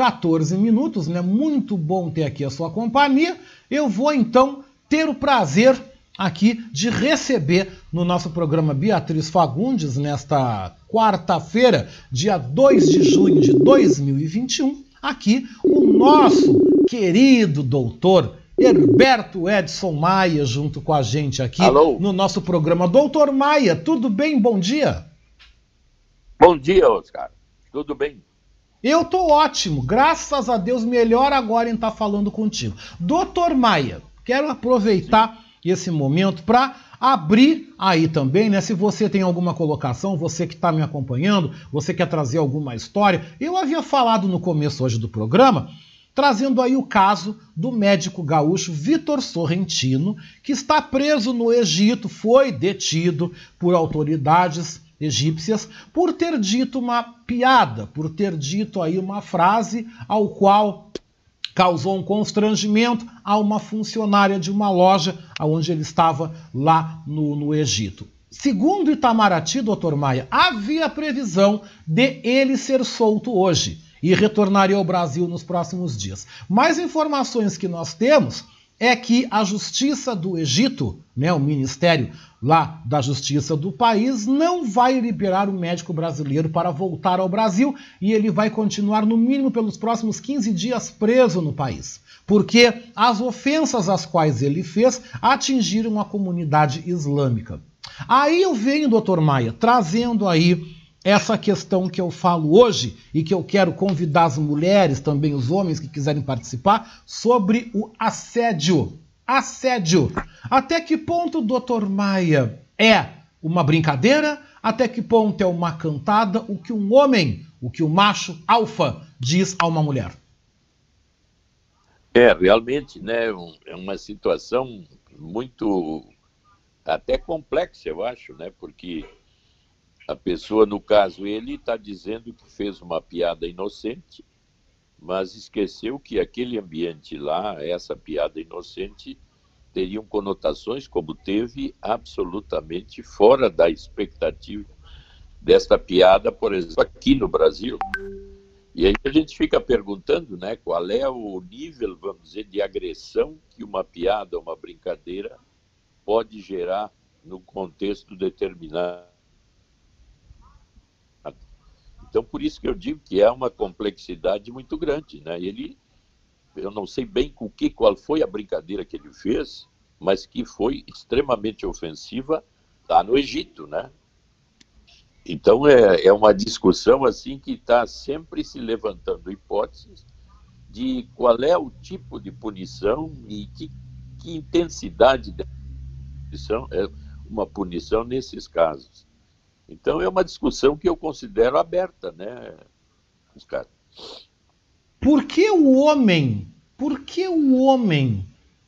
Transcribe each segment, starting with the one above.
14 minutos, né? Muito bom ter aqui a sua companhia. Eu vou então ter o prazer aqui de receber no nosso programa Beatriz Fagundes, nesta quarta-feira, dia 2 de junho de 2021, aqui o nosso querido doutor Herberto Edson Maia, junto com a gente aqui Alô? no nosso programa. Doutor Maia, tudo bem? Bom dia. Bom dia, Oscar. Tudo bem? Eu tô ótimo, graças a Deus, melhor agora em estar tá falando contigo. Doutor Maia, quero aproveitar esse momento para abrir aí também, né? Se você tem alguma colocação, você que está me acompanhando, você quer trazer alguma história. Eu havia falado no começo hoje do programa trazendo aí o caso do médico gaúcho Vitor Sorrentino, que está preso no Egito, foi detido por autoridades egípcias por ter dito uma piada, por ter dito aí uma frase ao qual causou um constrangimento a uma funcionária de uma loja onde ele estava lá no, no Egito. Segundo Itamaraty, doutor Maia, havia previsão de ele ser solto hoje e retornaria ao Brasil nos próximos dias. Mais informações que nós temos é que a Justiça do Egito, né, o Ministério lá da Justiça do país, não vai liberar o médico brasileiro para voltar ao Brasil e ele vai continuar, no mínimo, pelos próximos 15 dias preso no país. Porque as ofensas às quais ele fez atingiram a comunidade islâmica. Aí eu venho, doutor Maia, trazendo aí essa questão que eu falo hoje e que eu quero convidar as mulheres, também os homens que quiserem participar, sobre o assédio. Assédio. Até que ponto, doutor Maia, é uma brincadeira? Até que ponto é uma cantada? O que um homem, o que o um macho alfa diz a uma mulher? É, realmente, né, é uma situação muito até complexa, eu acho, né, porque a pessoa, no caso, ele está dizendo que fez uma piada inocente, mas esqueceu que aquele ambiente lá, essa piada inocente, teriam conotações, como teve, absolutamente fora da expectativa desta piada, por exemplo, aqui no Brasil. E aí a gente fica perguntando, né, qual é o nível, vamos dizer, de agressão que uma piada, uma brincadeira pode gerar no contexto determinado então, por isso que eu digo que é uma complexidade muito grande. Né? Ele, eu não sei bem com que, qual foi a brincadeira que ele fez, mas que foi extremamente ofensiva lá no Egito, né? Então é, é uma discussão assim que está sempre se levantando hipóteses de qual é o tipo de punição e que, que intensidade de punição é uma punição nesses casos. Então é uma discussão que eu considero aberta, né, Oscar? Por que o homem, por que o homem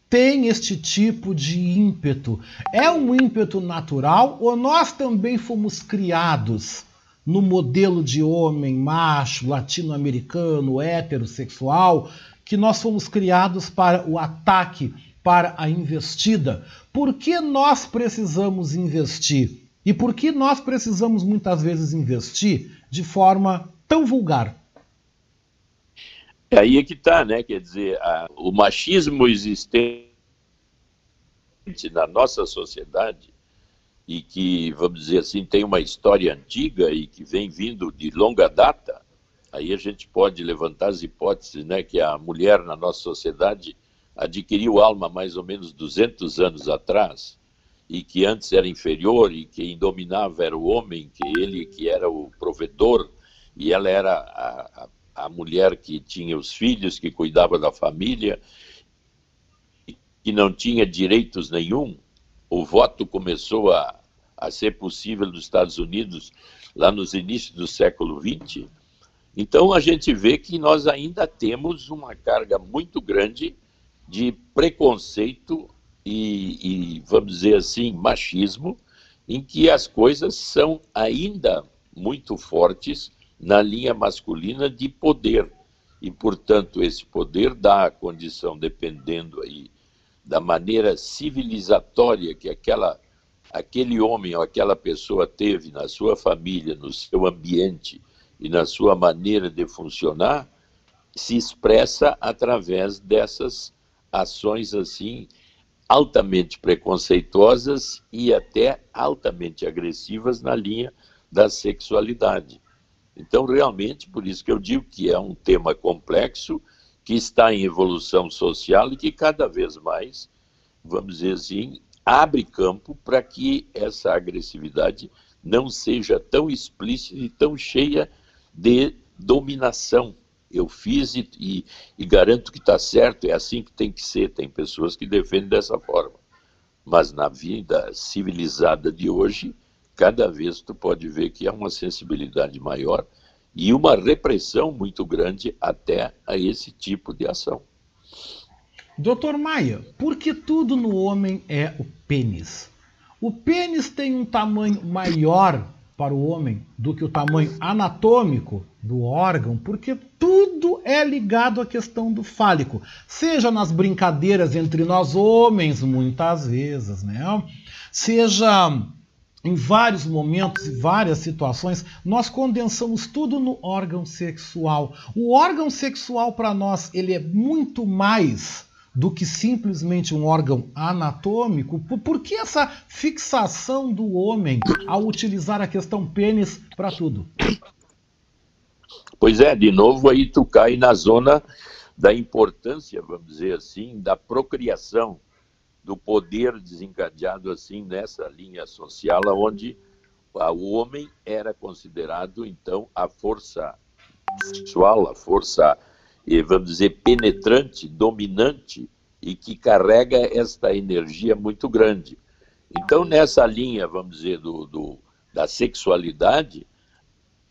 tem este tipo de ímpeto? É um ímpeto natural ou nós também fomos criados no modelo de homem macho, latino-americano, heterossexual, que nós fomos criados para o ataque, para a investida? Por que nós precisamos investir? E por que nós precisamos muitas vezes investir de forma tão vulgar? É aí é que está, né? Quer dizer, a, o machismo existente na nossa sociedade e que, vamos dizer assim, tem uma história antiga e que vem vindo de longa data, aí a gente pode levantar as hipóteses, né? Que a mulher na nossa sociedade adquiriu alma mais ou menos 200 anos atrás e que antes era inferior e quem dominava era o homem, que ele que era o provedor e ela era a, a, a mulher que tinha os filhos, que cuidava da família, que não tinha direitos nenhum. O voto começou a, a ser possível nos Estados Unidos lá nos inícios do século XX. Então a gente vê que nós ainda temos uma carga muito grande de preconceito e, e, vamos dizer assim, machismo, em que as coisas são ainda muito fortes na linha masculina de poder. E, portanto, esse poder dá a condição, dependendo aí da maneira civilizatória que aquela, aquele homem ou aquela pessoa teve na sua família, no seu ambiente e na sua maneira de funcionar, se expressa através dessas ações assim altamente preconceituosas e até altamente agressivas na linha da sexualidade. Então, realmente, por isso que eu digo que é um tema complexo, que está em evolução social e que cada vez mais, vamos dizer assim, abre campo para que essa agressividade não seja tão explícita e tão cheia de dominação. Eu fiz e, e, e garanto que está certo, é assim que tem que ser. Tem pessoas que defendem dessa forma. Mas na vida civilizada de hoje, cada vez tu pode ver que há uma sensibilidade maior e uma repressão muito grande até a esse tipo de ação. Doutor Maia, por que tudo no homem é o pênis? O pênis tem um tamanho maior para o homem do que o tamanho anatômico do órgão, porque tudo é ligado à questão do fálico, seja nas brincadeiras entre nós homens, muitas vezes, né? Seja em vários momentos e várias situações, nós condensamos tudo no órgão sexual. O órgão sexual para nós, ele é muito mais do que simplesmente um órgão anatômico? Por que essa fixação do homem ao utilizar a questão pênis para tudo? Pois é, de novo aí tu cai na zona da importância, vamos dizer assim, da procriação, do poder desencadeado assim nessa linha social, onde o homem era considerado então a força sexual, a força vamos dizer, penetrante, dominante e que carrega esta energia muito grande. Então, nessa linha, vamos dizer, do, do, da sexualidade,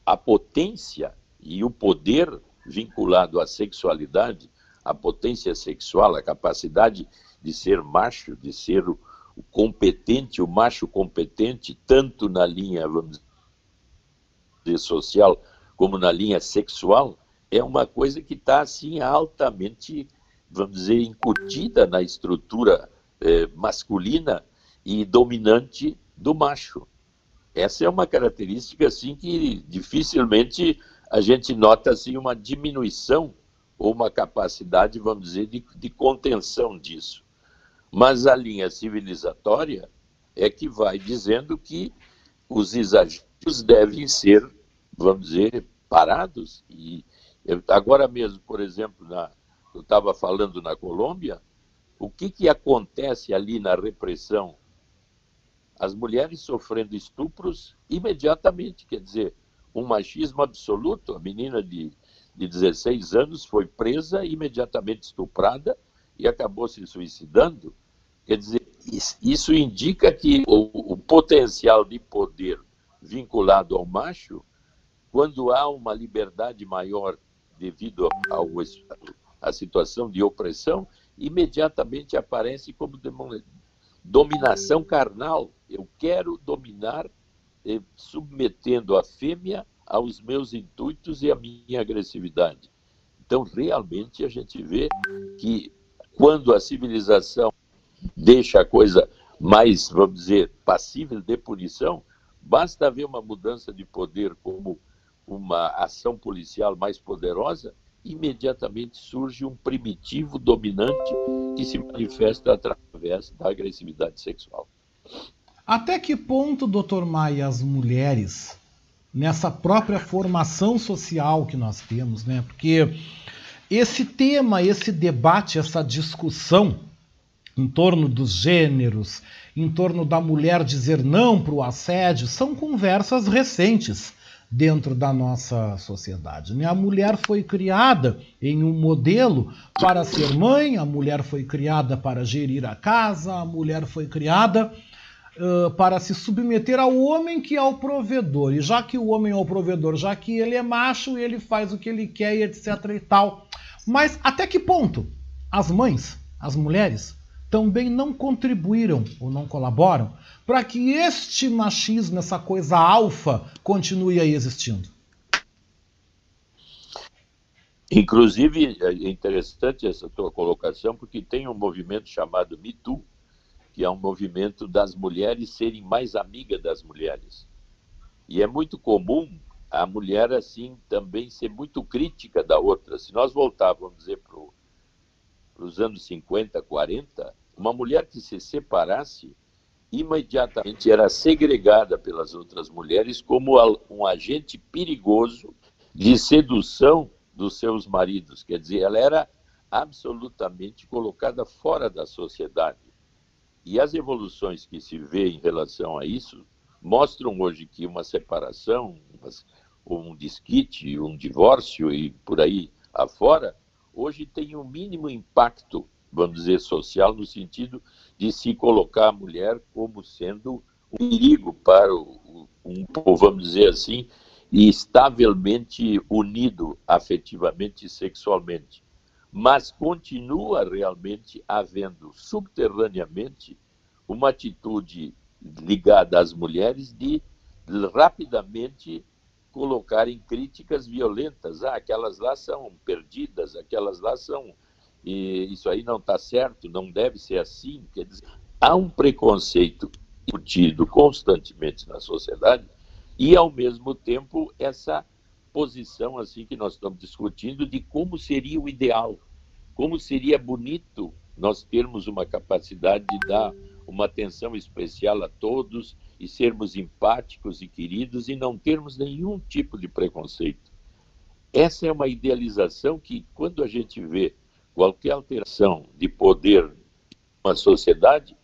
a potência e o poder vinculado à sexualidade, a potência sexual, a capacidade de ser macho, de ser o, competente, o macho competente, tanto na linha, vamos dizer, social, como na linha sexual, é uma coisa que está assim altamente, vamos dizer, incutida na estrutura é, masculina e dominante do macho. Essa é uma característica assim que dificilmente a gente nota assim uma diminuição ou uma capacidade, vamos dizer, de, de contenção disso. Mas a linha civilizatória é que vai dizendo que os exageros devem ser, vamos dizer, parados e eu, agora mesmo, por exemplo, na, eu estava falando na Colômbia, o que, que acontece ali na repressão? As mulheres sofrendo estupros imediatamente, quer dizer, um machismo absoluto. A menina de, de 16 anos foi presa, imediatamente estuprada e acabou se suicidando. Quer dizer, isso indica que o, o potencial de poder vinculado ao macho, quando há uma liberdade maior devido à situação de opressão, imediatamente aparece como dominação carnal. Eu quero dominar, submetendo a fêmea aos meus intuitos e à minha agressividade. Então, realmente, a gente vê que quando a civilização deixa a coisa mais, vamos dizer, passível de punição, basta haver uma mudança de poder como uma ação policial mais poderosa, imediatamente surge um primitivo dominante que se manifesta através da agressividade sexual. Até que ponto, doutor Maia, as mulheres, nessa própria formação social que nós temos, né? Porque esse tema, esse debate, essa discussão em torno dos gêneros, em torno da mulher dizer não para o assédio, são conversas recentes dentro da nossa sociedade. Né? A mulher foi criada em um modelo para ser mãe, a mulher foi criada para gerir a casa, a mulher foi criada para se submeter ao homem que é o provedor. E já que o homem é o provedor, já que ele é macho, ele faz o que ele quer e etc e tal. Mas até que ponto as mães, as mulheres, também não contribuíram ou não colaboram para que este machismo, essa coisa alfa, continue aí existindo? Inclusive, é interessante essa tua colocação, porque tem um movimento chamado Me Too, que é um movimento das mulheres serem mais amigas das mulheres. E é muito comum a mulher, assim, também ser muito crítica da outra. Se nós voltarmos, dizer, para os anos 50, 40, uma mulher que se separasse, imediatamente era segregada pelas outras mulheres como um agente perigoso de sedução dos seus maridos. Quer dizer, ela era absolutamente colocada fora da sociedade. E as evoluções que se vê em relação a isso mostram hoje que uma separação, um desquite, um divórcio e por aí afora, hoje tem um mínimo impacto, vamos dizer, social, no sentido de se colocar a mulher como sendo um perigo para o, um povo, vamos dizer assim, e estavelmente unido afetivamente e sexualmente. Mas continua realmente havendo subterraneamente uma atitude ligada às mulheres de rapidamente colocarem críticas violentas. Ah, aquelas lá são perdidas, aquelas lá são. Isso aí não está certo, não deve ser assim. Quer dizer, há um preconceito discutido constantemente na sociedade e, ao mesmo tempo, essa posição assim que nós estamos discutindo de como seria o ideal, como seria bonito nós termos uma capacidade de dar uma atenção especial a todos e sermos empáticos e queridos e não termos nenhum tipo de preconceito. Essa é uma idealização que, quando a gente vê qualquer alteração de poder uma sociedade,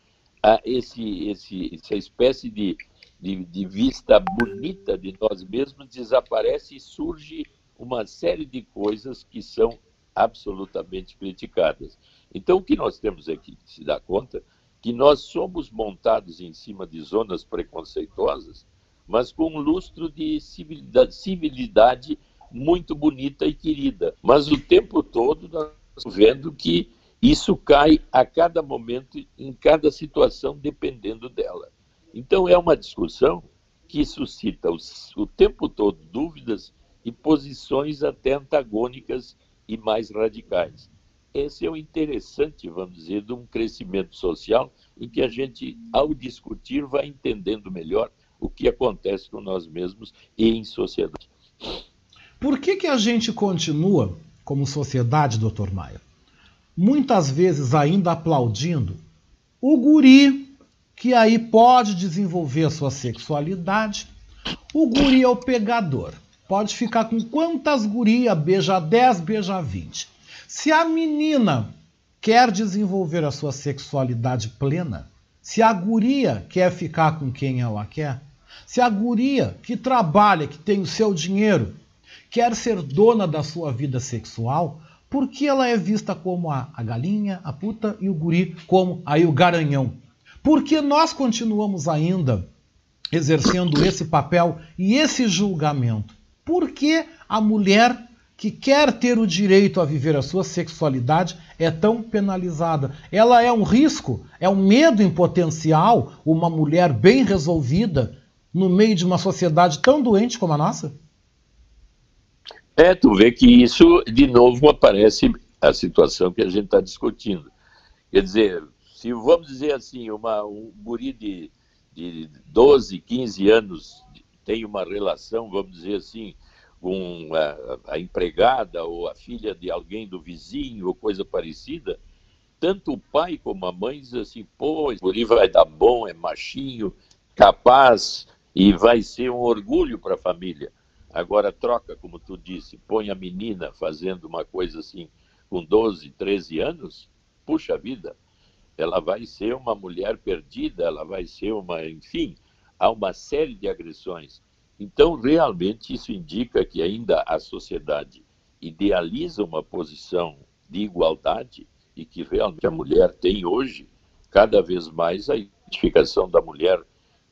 esse, esse, essa espécie de, de, de vista bonita de nós mesmos desaparece e surge uma série de coisas que são absolutamente criticadas. Então, o que nós temos aqui que se dar conta que nós somos montados em cima de zonas preconceituosas, mas com um lustro de civilidade, civilidade muito bonita e querida. Mas o tempo todo nós estamos vendo que isso cai a cada momento, em cada situação, dependendo dela. Então é uma discussão que suscita o, tempo todo dúvidas e posições até antagônicas e mais radicais esse é o interessante, vamos dizer, de um crescimento social em que a gente, ao discutir, vai entendendo melhor o que acontece com nós mesmos e em sociedade. Por que, que a gente continua, como sociedade, doutor Maia, muitas vezes ainda aplaudindo o guri que aí pode desenvolver sua sexualidade? O guri é o pegador. Pode ficar com quantas gurias, beija 10, beija 20. Se a menina quer desenvolver a sua sexualidade plena, se a guria quer ficar com quem ela quer, se a guria que trabalha, que tem o seu dinheiro, quer ser dona da sua vida sexual, por que ela é vista como a, a galinha, a puta e o guri como aí o garanhão? Porque nós continuamos ainda exercendo esse papel e esse julgamento? Por que a mulher que quer ter o direito a viver a sua sexualidade é tão penalizada. Ela é um risco, é um medo em potencial, uma mulher bem resolvida no meio de uma sociedade tão doente como a nossa? É, tu vê que isso, de novo, aparece a situação que a gente está discutindo. Quer dizer, se vamos dizer assim, uma, um guri de, de 12, 15 anos tem uma relação, vamos dizer assim, com a, a, empregada ou a filha de alguém do vizinho ou coisa parecida, tanto o pai como a mãe dizem assim, pô, esse guri vai dar bom, é machinho, capaz e vai ser um orgulho para a família. Agora troca, como tu disse, põe a menina fazendo uma coisa assim com 12, 13 anos, puxa vida, ela vai ser uma mulher perdida, ela vai ser uma, enfim, há uma série de agressões. Então, realmente, isso indica que ainda a sociedade idealiza uma posição de igualdade e que realmente a mulher tem hoje cada vez mais a identificação da mulher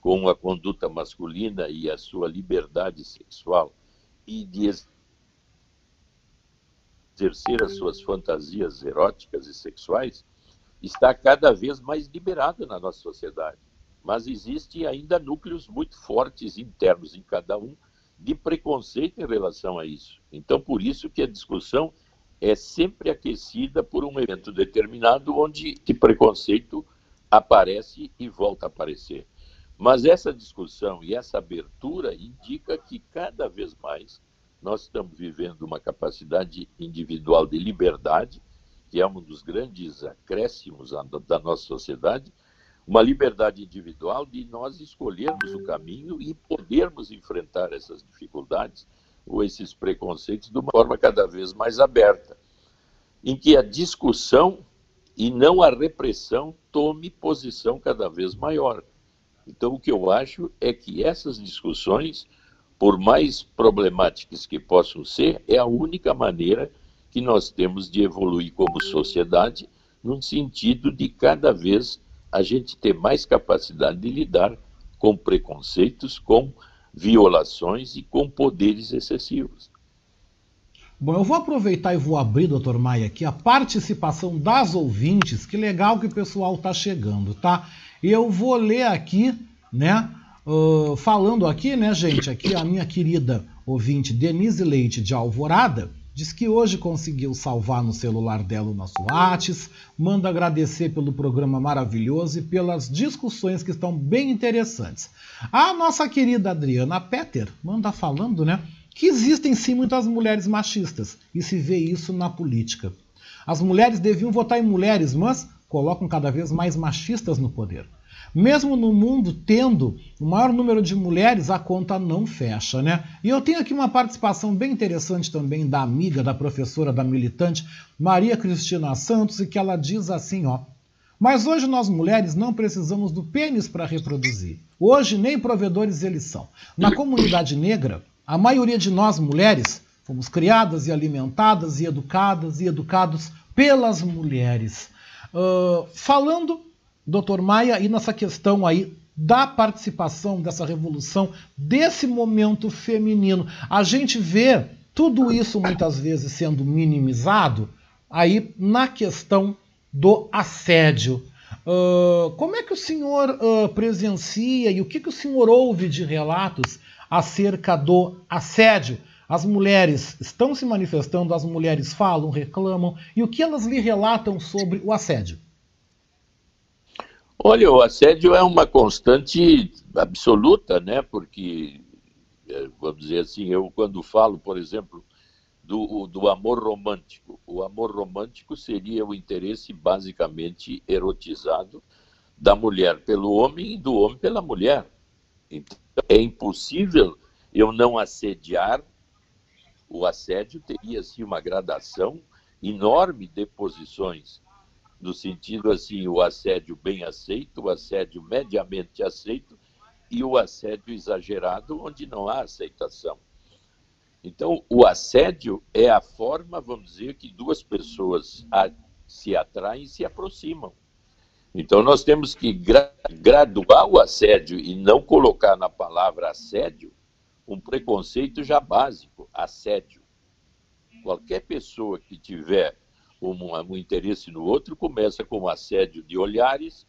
com a conduta masculina e a sua liberdade sexual e de exercer as suas fantasias eróticas e sexuais está cada vez mais liberada na nossa sociedade mas existem ainda núcleos muito fortes internos em cada um de preconceito em relação a isso. Então, por isso que a discussão é sempre aquecida por um evento determinado onde esse preconceito aparece e volta a aparecer. Mas essa discussão e essa abertura indica que cada vez mais nós estamos vivendo uma capacidade individual de liberdade, que é um dos grandes acréscimos da nossa sociedade, uma liberdade individual de nós escolhermos o caminho e podermos enfrentar essas dificuldades ou esses preconceitos de uma forma cada vez mais aberta, em que a discussão e não a repressão tome posição cada vez maior. Então, o que eu acho é que essas discussões, por mais problemáticas que possam ser, é a única maneira que nós temos de evoluir como sociedade, no sentido de cada vez a gente ter mais capacidade de lidar com preconceitos, com violações e com poderes excessivos. Bom, eu vou aproveitar e vou abrir, doutor Maia, aqui a participação das ouvintes. Que legal que o pessoal está chegando, tá? Eu vou ler aqui, né? Uh, falando aqui, né, gente? Aqui a minha querida ouvinte Denise Leite de Alvorada Diz que hoje conseguiu salvar no celular dela o nosso Whats, manda agradecer pelo programa maravilhoso e pelas discussões que estão bem interessantes. A nossa querida Adriana Petter manda falando, né, que existem sim muitas mulheres machistas e se vê isso na política. As mulheres deviam votar em mulheres, mas colocam cada vez mais machistas no poder. Mesmo no mundo tendo o maior número de mulheres, a conta não fecha, né? E eu tenho aqui uma participação bem interessante também da amiga, da professora, da militante, Maria Cristina Santos, e que ela diz assim, ó. Mas hoje nós mulheres não precisamos do pênis para reproduzir. Hoje nem provedores eles são. Na comunidade negra, a maioria de nós mulheres fomos criadas e alimentadas e educadas e educados pelas mulheres. Uh, falando Dr. Maia, e nessa questão aí da participação dessa revolução, desse momento feminino. A gente vê tudo isso muitas vezes sendo minimizado aí na questão do assédio. Uh, como é que o senhor uh, presencia e o que, que o senhor ouve de relatos acerca do assédio? As mulheres estão se manifestando, as mulheres falam, reclamam, e o que elas lhe relatam sobre o assédio? Olha, o assédio é uma constante absoluta, né? Porque, é, vamos dizer assim, eu quando falo, por exemplo, do, do amor romântico, o amor romântico seria o interesse basicamente erotizado da mulher pelo homem e do homem pela mulher. Então, é impossível eu não assediar. O assédio teria, assim, uma gradação enorme de posições no sentido assim, o assédio bem aceito, o assédio mediamente aceito e o assédio exagerado, onde não há aceitação. Então, o assédio é a forma, vamos dizer, que duas pessoas se atraem e se aproximam. Então, nós temos que gra graduar o assédio e não colocar na palavra assédio um preconceito já básico, assédio. Qualquer pessoa que tiver um, interesse no outro, começa com um assédio de olhares,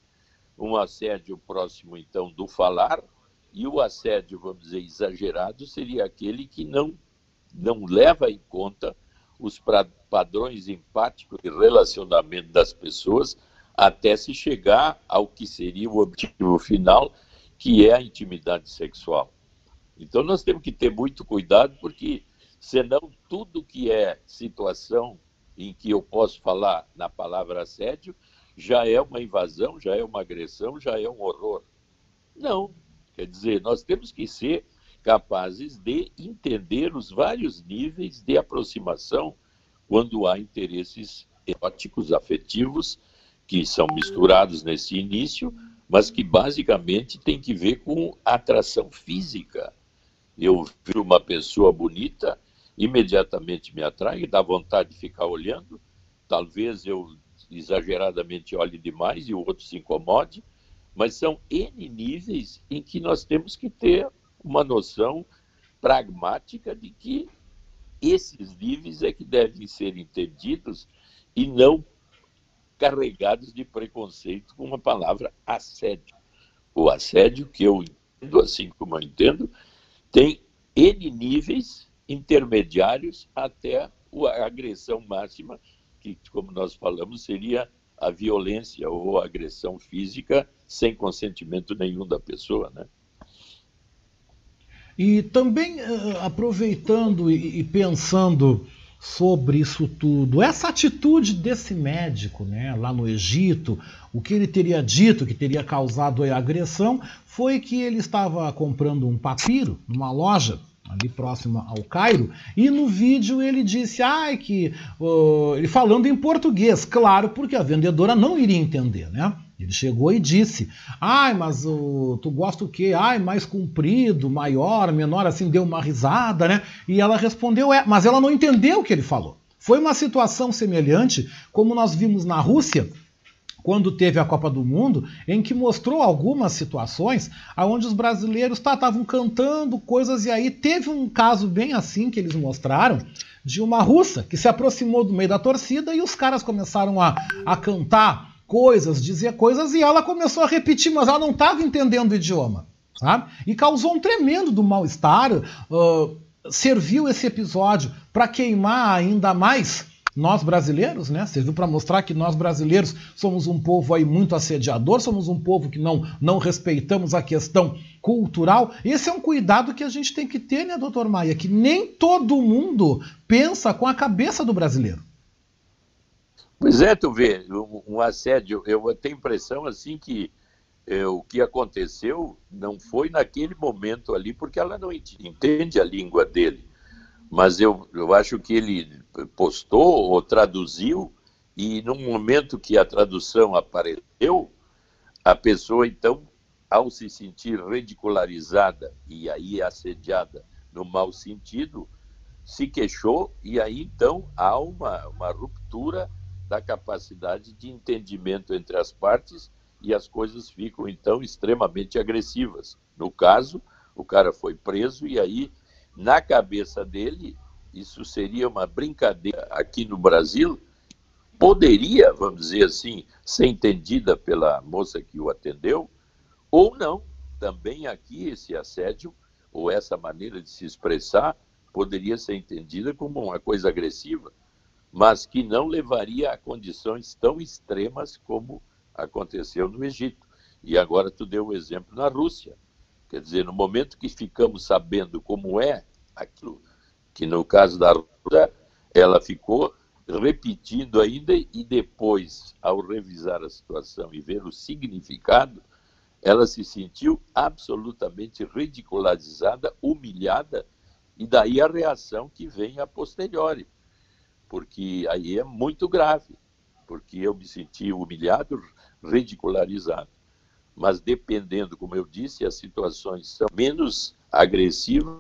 um assédio próximo, então, do falar, e o assédio, vamos dizer, exagerado, seria aquele que não, não leva em conta os padrões empáticos e relacionamento das pessoas até se chegar ao que seria o objetivo final, que é a intimidade sexual. Então nós temos que ter muito cuidado, porque senão tudo que é situação em que eu posso falar na palavra assédio, já é uma invasão, já é uma agressão, já é um horror. Não. Quer dizer, nós temos que ser capazes de entender os vários níveis de aproximação quando há interesses eróticos, afetivos, que são misturados nesse início, mas que basicamente tem que ver com atração física. Eu vi uma pessoa bonita, imediatamente me atrai dá vontade de ficar olhando. Talvez eu exageradamente olhe demais e o outro se incomode, mas são N níveis em que nós temos que ter uma noção pragmática de que esses níveis é que devem ser entendidos e não carregados de preconceito com a palavra assédio. O assédio, que eu entendo, assim como eu entendo, tem N níveis intermediários até a agressão máxima, que, como nós falamos, seria a violência ou a agressão física sem consentimento nenhum da pessoa, né? E também uh, aproveitando e, pensando sobre isso tudo, essa atitude desse médico, né, lá no Egito, o que ele teria dito que teria causado a agressão foi que ele estava comprando um papiro numa loja ali próxima ao Cairo, e no vídeo ele disse, ai que uh, ele falando em português, claro, porque a vendedora não iria entender, né? Ele chegou e disse, ai, mas uh, tu gosta o quê? Ai, mais comprido, maior, menor, assim, deu uma risada, né? E ela respondeu, é, mas ela não entendeu o que ele falou. Foi uma situação semelhante como nós vimos na Rússia, quando teve a Copa do Mundo, em que mostrou algumas situações onde os brasileiros estavam tá, cantando coisas, e aí teve um caso bem assim que eles mostraram, de uma russa que se aproximou do meio da torcida e os caras começaram a, a cantar coisas, dizer coisas, e ela começou a repetir, mas ela não estava entendendo o idioma. Sabe? E causou um tremendo do mal-estar. Uh, serviu esse episódio para queimar ainda mais nós brasileiros, né? Serviu para mostrar que nós brasileiros somos um povo aí muito assediador, somos um povo que não, não respeitamos a questão cultural. Esse é um cuidado que a gente tem que ter, né, doutor Maia? Que nem todo mundo pensa com a cabeça do brasileiro. Pois é, tu vê, um assédio, eu tenho a impressão assim que é, o que aconteceu não foi naquele momento ali, porque ela não entende a língua dele mas eu, eu acho que ele postou ou traduziu, e no momento que a tradução apareceu, a pessoa, então, ao se sentir ridicularizada e aí assediada no mau sentido, se queixou, e aí, então, há uma, uma ruptura da capacidade de entendimento entre as partes e as coisas ficam, então, extremamente agressivas. No caso, o cara foi preso e aí na cabeça dele, isso seria uma brincadeira aqui no Brasil, poderia, vamos dizer assim, ser entendida pela moça que o atendeu, ou não. Também aqui esse assédio, ou essa maneira de se expressar, poderia ser entendida como uma coisa agressiva, mas que não levaria a condições tão extremas como aconteceu no Egito. E agora tu deu o um exemplo na Rússia. Quer dizer, no momento que ficamos sabendo como é aquilo, que no caso da Rússia, ela ficou repetindo ainda e depois, ao revisar a situação e ver o significado, ela se sentiu absolutamente ridicularizada, humilhada, e daí a reação que vem a posteriori, porque aí é muito grave, porque eu me senti humilhado, ridicularizado mas dependendo, como eu disse, as situações são menos agressivas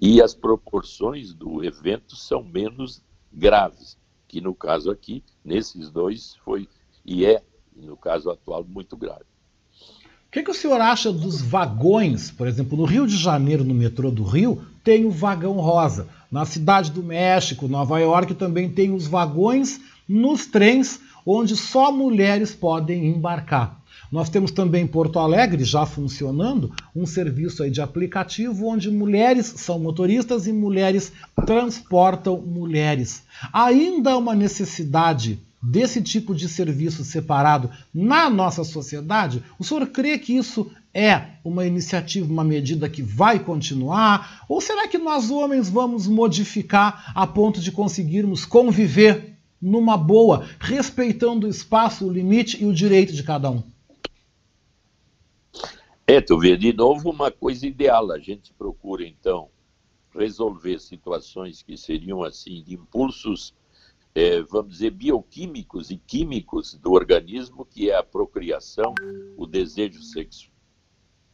e as proporções do evento são menos graves, que no caso aqui, nesses dois, foi e é, no caso atual, muito grave. O que, que, o senhor acha dos vagões? Por exemplo, no Rio de Janeiro, no metrô do Rio, tem o vagão rosa. Na cidade do México, Nova York, também tem os vagões nos trens onde só mulheres podem embarcar. Nós temos também em Porto Alegre, já funcionando, um serviço aí de aplicativo onde mulheres são motoristas e mulheres transportam mulheres. Ainda há uma necessidade desse tipo de serviço separado na nossa sociedade? O senhor crê que isso é uma iniciativa, uma medida que vai continuar? Ou será que nós homens vamos modificar a ponto de conseguirmos conviver numa boa, respeitando o espaço, o limite e o direito de cada um? É, tu vê de novo uma coisa ideal. A gente procura, então, resolver situações que seriam, assim, de impulsos, é, vamos dizer, bioquímicos e químicos do organismo, que é a procriação, o desejo sexual,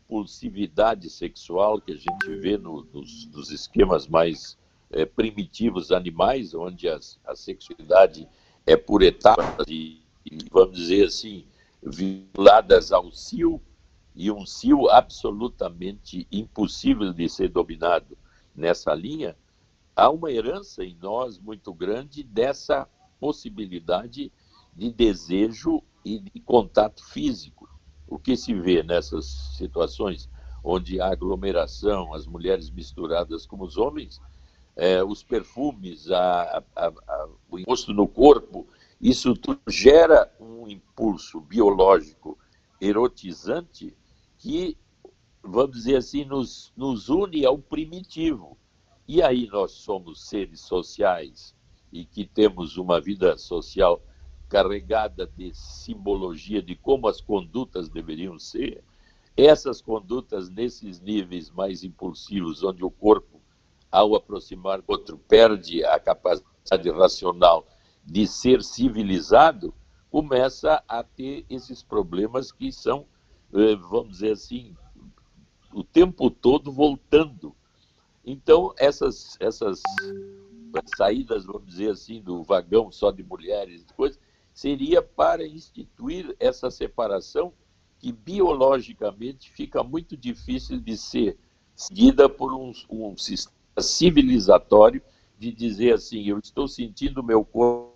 impulsividade sexual que a gente vê no, nos, nos, esquemas mais é, primitivos animais, onde as, a sexualidade é por etapas e, e vamos dizer assim, vinculadas ao cio, e um cio absolutamente impossível de ser dominado nessa linha, há uma herança em nós muito grande dessa possibilidade de desejo e de contato físico. O que se vê nessas situações onde há aglomeração, as mulheres misturadas com os homens, é, os perfumes, a, a, a, o imposto no corpo, isso tudo gera um impulso biológico erotizante que, vamos dizer assim, nos, nos une ao primitivo. E aí nós somos seres sociais e que temos uma vida social carregada de simbologia de como as condutas deveriam ser, essas condutas nesses níveis mais impulsivos, onde o corpo, ao aproximar do outro, perde a capacidade racional de ser civilizado, começa a ter esses problemas que são, vamos dizer assim, o tempo todo voltando. Então, essas, essas saídas, vamos dizer assim, do vagão só de mulheres, coisas, seria para instituir essa separação que biologicamente fica muito difícil de ser seguida por um, um sistema civilizatório de dizer assim, eu estou sentindo meu corpo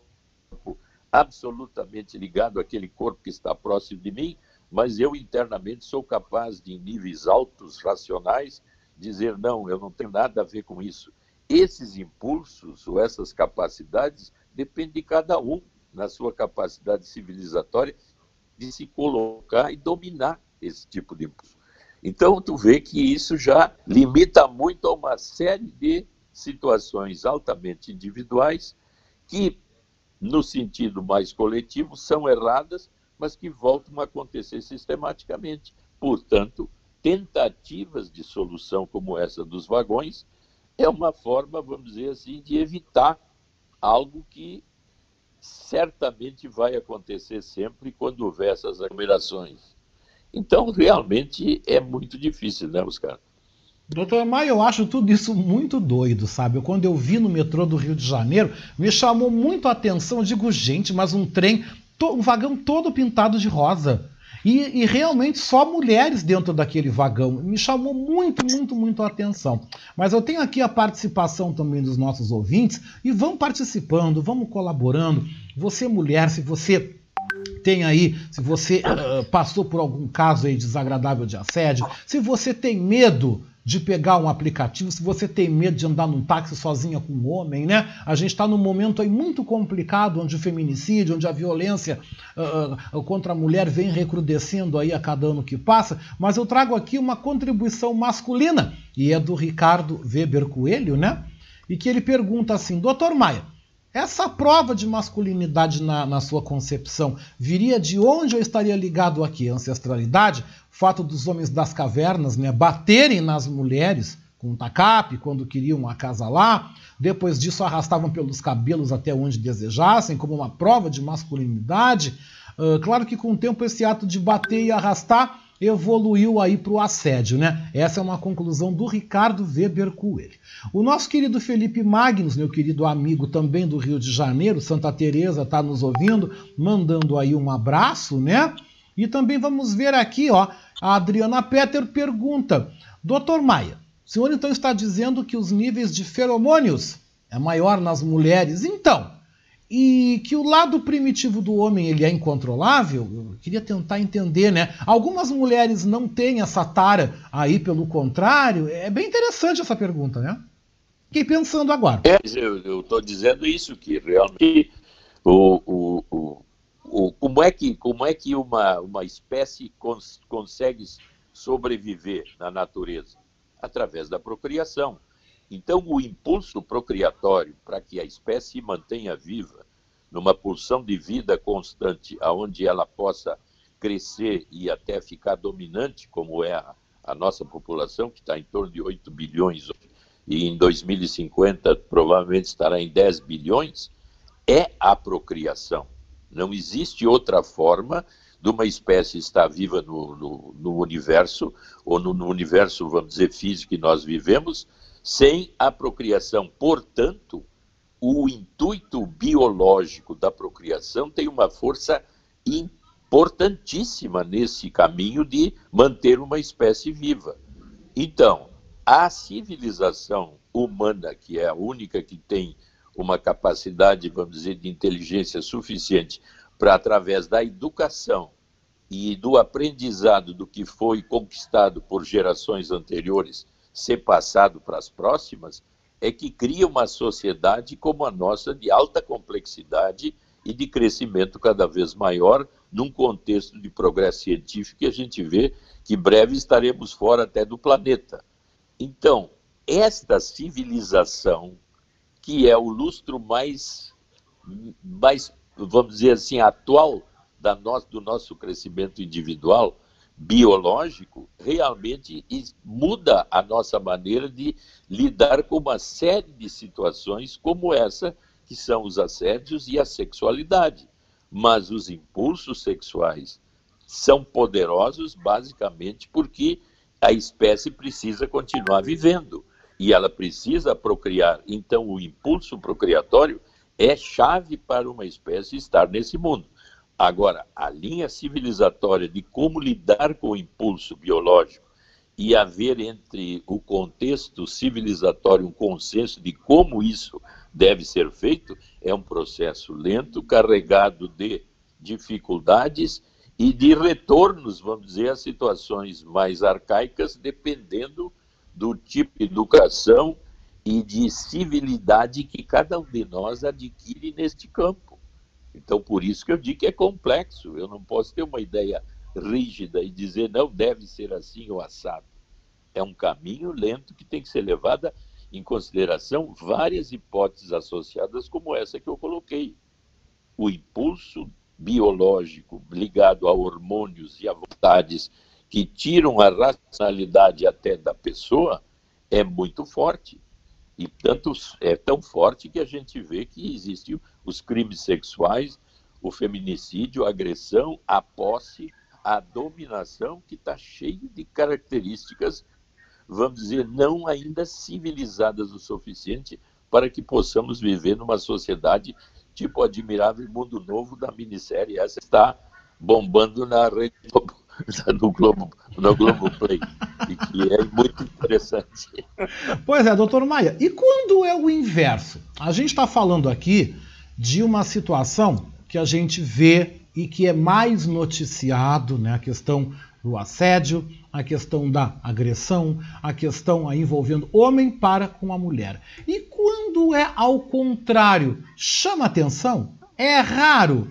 absolutamente ligado àquele corpo que está próximo de mim, mas eu internamente sou capaz de, em níveis altos racionais, dizer não, eu não tenho nada a ver com isso. Esses impulsos ou essas capacidades dependem de cada um na sua capacidade civilizatória de se colocar e dominar esse tipo de impulso. Então, tu vê que isso já limita muito a uma série de situações altamente individuais que, no sentido mais coletivo, são erradas, mas que voltam a acontecer sistematicamente. Portanto, tentativas de solução como essa dos vagões é uma forma, vamos dizer assim, de evitar algo que certamente vai acontecer sempre quando houver essas aglomerações. Então, realmente é muito difícil, né, Oscar? Doutor Maia, eu acho tudo isso muito doido, sabe? Quando eu vi no metrô do Rio de Janeiro, me chamou muito a atenção. Eu digo, gente, mas um trem, um vagão todo pintado de rosa. E, e, realmente só mulheres dentro daquele vagão. Me chamou muito, muito, muito a atenção. Mas eu tenho aqui a participação também dos nossos ouvintes e vão participando, vamos colaborando. Você, mulher, se você tem aí, se você uh, passou por algum caso aí desagradável de assédio, se você tem medo de pegar um aplicativo, se você tem medo de andar num táxi sozinha com um homem, né? A gente está num momento aí muito complicado, onde o feminicídio, onde a violência uh, contra a mulher vem recrudescendo aí a cada ano que passa, mas eu trago aqui uma contribuição masculina, e é do Ricardo Weber Coelho, né? E que ele pergunta assim, doutor Maia, essa prova de masculinidade na, na, sua concepção viria de onde eu estaria ligado aqui? Ancestralidade? Fato dos homens das cavernas né, baterem nas mulheres com um tacape quando queriam acasalar, depois disso arrastavam pelos cabelos até onde desejassem, como uma prova de masculinidade. Uh, claro que com o tempo esse ato de bater e arrastar evoluiu aí para o assédio, né? Essa é uma conclusão do Ricardo Weber Coelho. O nosso querido Felipe Magnus, meu querido amigo também do Rio de Janeiro, Santa Teresa está nos ouvindo, mandando aí um abraço, né? E também vamos ver aqui, ó, a Adriana Petter pergunta: Doutor Maia, o senhor então está dizendo que os níveis de feromônios é maior nas mulheres? Então, e que o lado primitivo do homem ele é incontrolável, eu queria tentar entender, né? Algumas mulheres não têm essa tara aí, pelo contrário. É bem interessante essa pergunta, né? Fiquei pensando agora. É, eu estou dizendo isso, que realmente o, o, o, como é que, como é que uma, uma espécie cons, consegue sobreviver na natureza? Através da procriação. Então, o impulso procriatório para que a espécie se mantenha viva, numa pulsão de vida constante, aonde ela possa crescer e até ficar dominante, como é a, a nossa população, que está em torno de 8 bilhões, e em 2050 provavelmente estará em 10 bilhões, é a procriação. Não existe outra forma de uma espécie estar viva no, no, no universo, ou no, no universo, vamos dizer, físico que nós vivemos, sem a procriação. Portanto, o intuito biológico da procriação tem uma força importantíssima nesse caminho de manter uma espécie viva. Então, a civilização humana, que é a única que tem uma capacidade, vamos dizer, de inteligência suficiente para, através da educação e do aprendizado do que foi conquistado por gerações anteriores, ser passado para as próximas, é que cria uma sociedade como a nossa de alta complexidade e de crescimento cada vez maior num contexto de progresso científico que a gente vê que breve estaremos fora até do planeta. Então, esta civilização, que é o lustro mais, mais vamos dizer assim, atual da no, do nosso crescimento individual, biológico, realmente muda a nossa maneira de lidar com uma série de situações como essa, que são os assédios e a sexualidade. Mas os impulsos sexuais são poderosos basicamente porque a espécie precisa continuar vivendo e ela precisa procriar. Então, o impulso procriatório é chave para uma espécie estar nesse mundo. Agora, a linha civilizatória de como lidar com o impulso biológico e haver entre o contexto civilizatório um consenso de como isso deve ser feito é um processo lento, carregado de dificuldades e de retornos, vamos dizer, a situações mais arcaicas, dependendo do tipo de educação e de civilidade que cada um de nós adquire neste campo. Então, por isso que eu digo que é complexo. Eu não posso ter uma ideia rígida e dizer não deve ser assim ou assado. É um caminho lento que tem que ser levada em consideração várias hipóteses associadas, como essa que eu coloquei. O impulso biológico ligado a hormônios e a vontades que tiram a racionalidade até da pessoa é muito forte. E tanto é tão forte que a gente vê que existem os crimes sexuais, o feminicídio, a agressão, a posse, a dominação, que está cheio de características, vamos dizer, não ainda civilizadas o suficiente para que possamos viver numa sociedade tipo Admirável Mundo Novo da minissérie. Essa está bombando na rede no Globo, no Globo Play, e que é muito interessante. Pois é, doutor Maia, e quando é o inverso? A gente está falando aqui de uma situação que a gente vê e que é mais noticiado, né? A questão do assédio, a questão da agressão, a questão envolvendo homem para com a mulher. E quando é ao contrário, chama atenção? É raro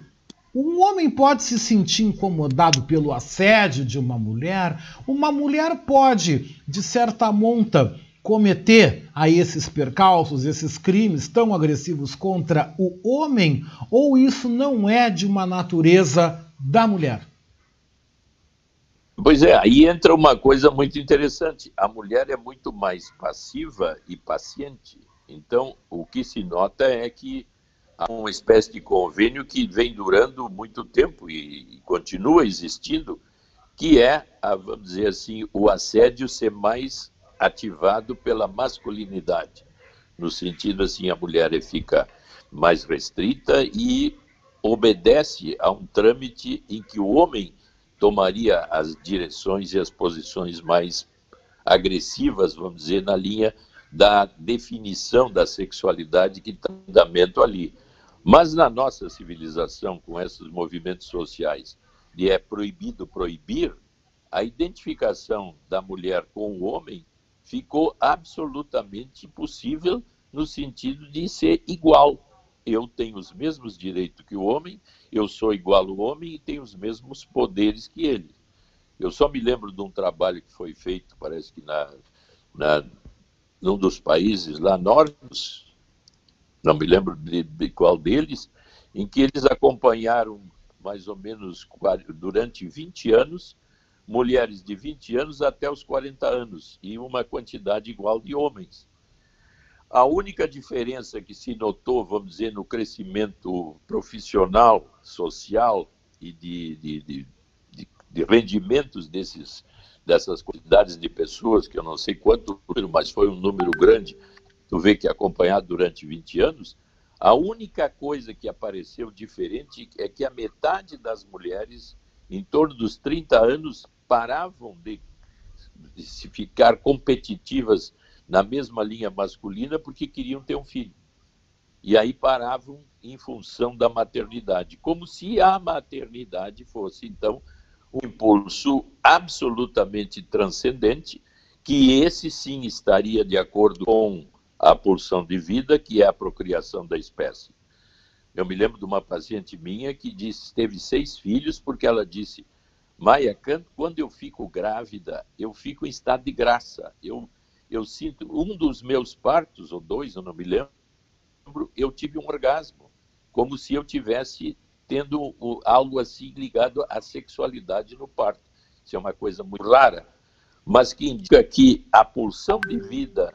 um homem pode se sentir incomodado pelo assédio de uma mulher, uma mulher pode, de certa monta, cometer a esses percalços, esses crimes tão agressivos contra o homem, ou isso não é de uma natureza da mulher? Pois é, aí entra uma coisa muito interessante. A mulher é muito mais passiva e paciente. Então, o que se nota é que há uma espécie de convênio que vem durando muito tempo e, e continua existindo, que é, a, vamos dizer assim, o assédio ser mais ativado pela masculinidade, no sentido assim, a mulher fica mais restrita e obedece a um trâmite em que o homem tomaria as direções e as posições mais agressivas, vamos dizer, na linha da definição da sexualidade que está em andamento ali. Mas na nossa civilização, com esses movimentos sociais, de é proibido proibir, a identificação da mulher com o homem ficou absolutamente impossível no sentido de ser igual. Eu tenho os mesmos direitos que o homem, eu sou igual ao homem e tenho os mesmos poderes que ele. Eu só me lembro de um trabalho que foi feito, parece que na, na num dos países lá nórdicos, não me lembro de, de qual deles, em que eles acompanharam mais ou menos durante 20 anos mulheres de 20 anos até os 40 anos e uma quantidade igual de homens. A única diferença que se notou, vamos dizer, no crescimento profissional, social e de, de, de, de rendimentos desses, dessas quantidades de pessoas, que eu não sei quanto número, mas foi um número grande, tu vê que acompanhado durante 20 anos, a única coisa que apareceu diferente é que a metade das mulheres, em torno dos 30 anos, paravam de, de se ficar competitivas na mesma linha masculina porque queriam ter um filho. E aí paravam em função da maternidade, como se a maternidade fosse, então, um impulso absolutamente transcendente, que esse sim estaria de acordo com a pulsão de vida, que é a procriação da espécie. Eu me lembro de uma paciente minha que disse, teve seis filhos porque ela disse, Maia, quando eu fico grávida, eu fico em estado de graça. Eu, eu sinto, um dos meus partos, ou dois, eu não me lembro, eu tive um orgasmo, como se eu tivesse tendo algo assim ligado à sexualidade no parto. Isso é uma coisa muito rara, mas que indica que a pulsão de vida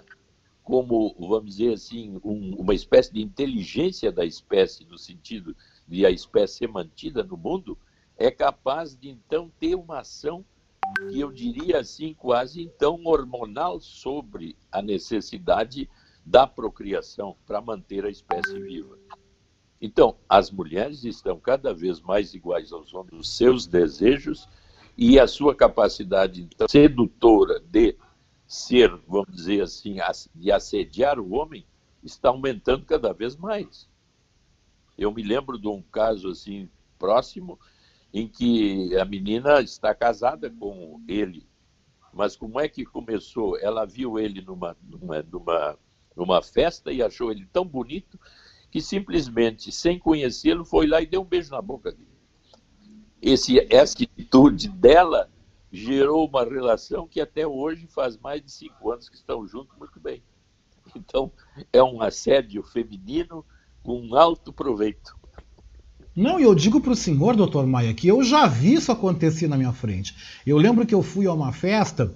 como, vamos dizer assim, um, uma espécie de inteligência da espécie, no sentido de a espécie ser mantida no mundo, é capaz de então ter uma ação que eu diria assim, quase então hormonal sobre a necessidade da procriação para manter a espécie viva. Então, as mulheres estão cada vez mais iguais aos homens, os seus desejos e a sua capacidade então, sedutora de ser, vamos dizer assim, de assediar o homem, está aumentando cada vez mais. Eu me lembro de um caso assim próximo em que a menina está casada com ele, mas como é que começou? Ela viu ele numa, numa, numa, numa festa e achou ele tão bonito que simplesmente, sem conhecê-lo, foi lá e deu um beijo na boca dele. Esse, essa atitude dela gerou uma relação que até hoje faz mais de cinco anos que estão juntos muito bem. Então, é um assédio feminino com alto proveito. Não, e eu digo para o senhor, doutor Maia, que eu já vi isso acontecer na minha frente. Eu lembro que eu fui a uma festa,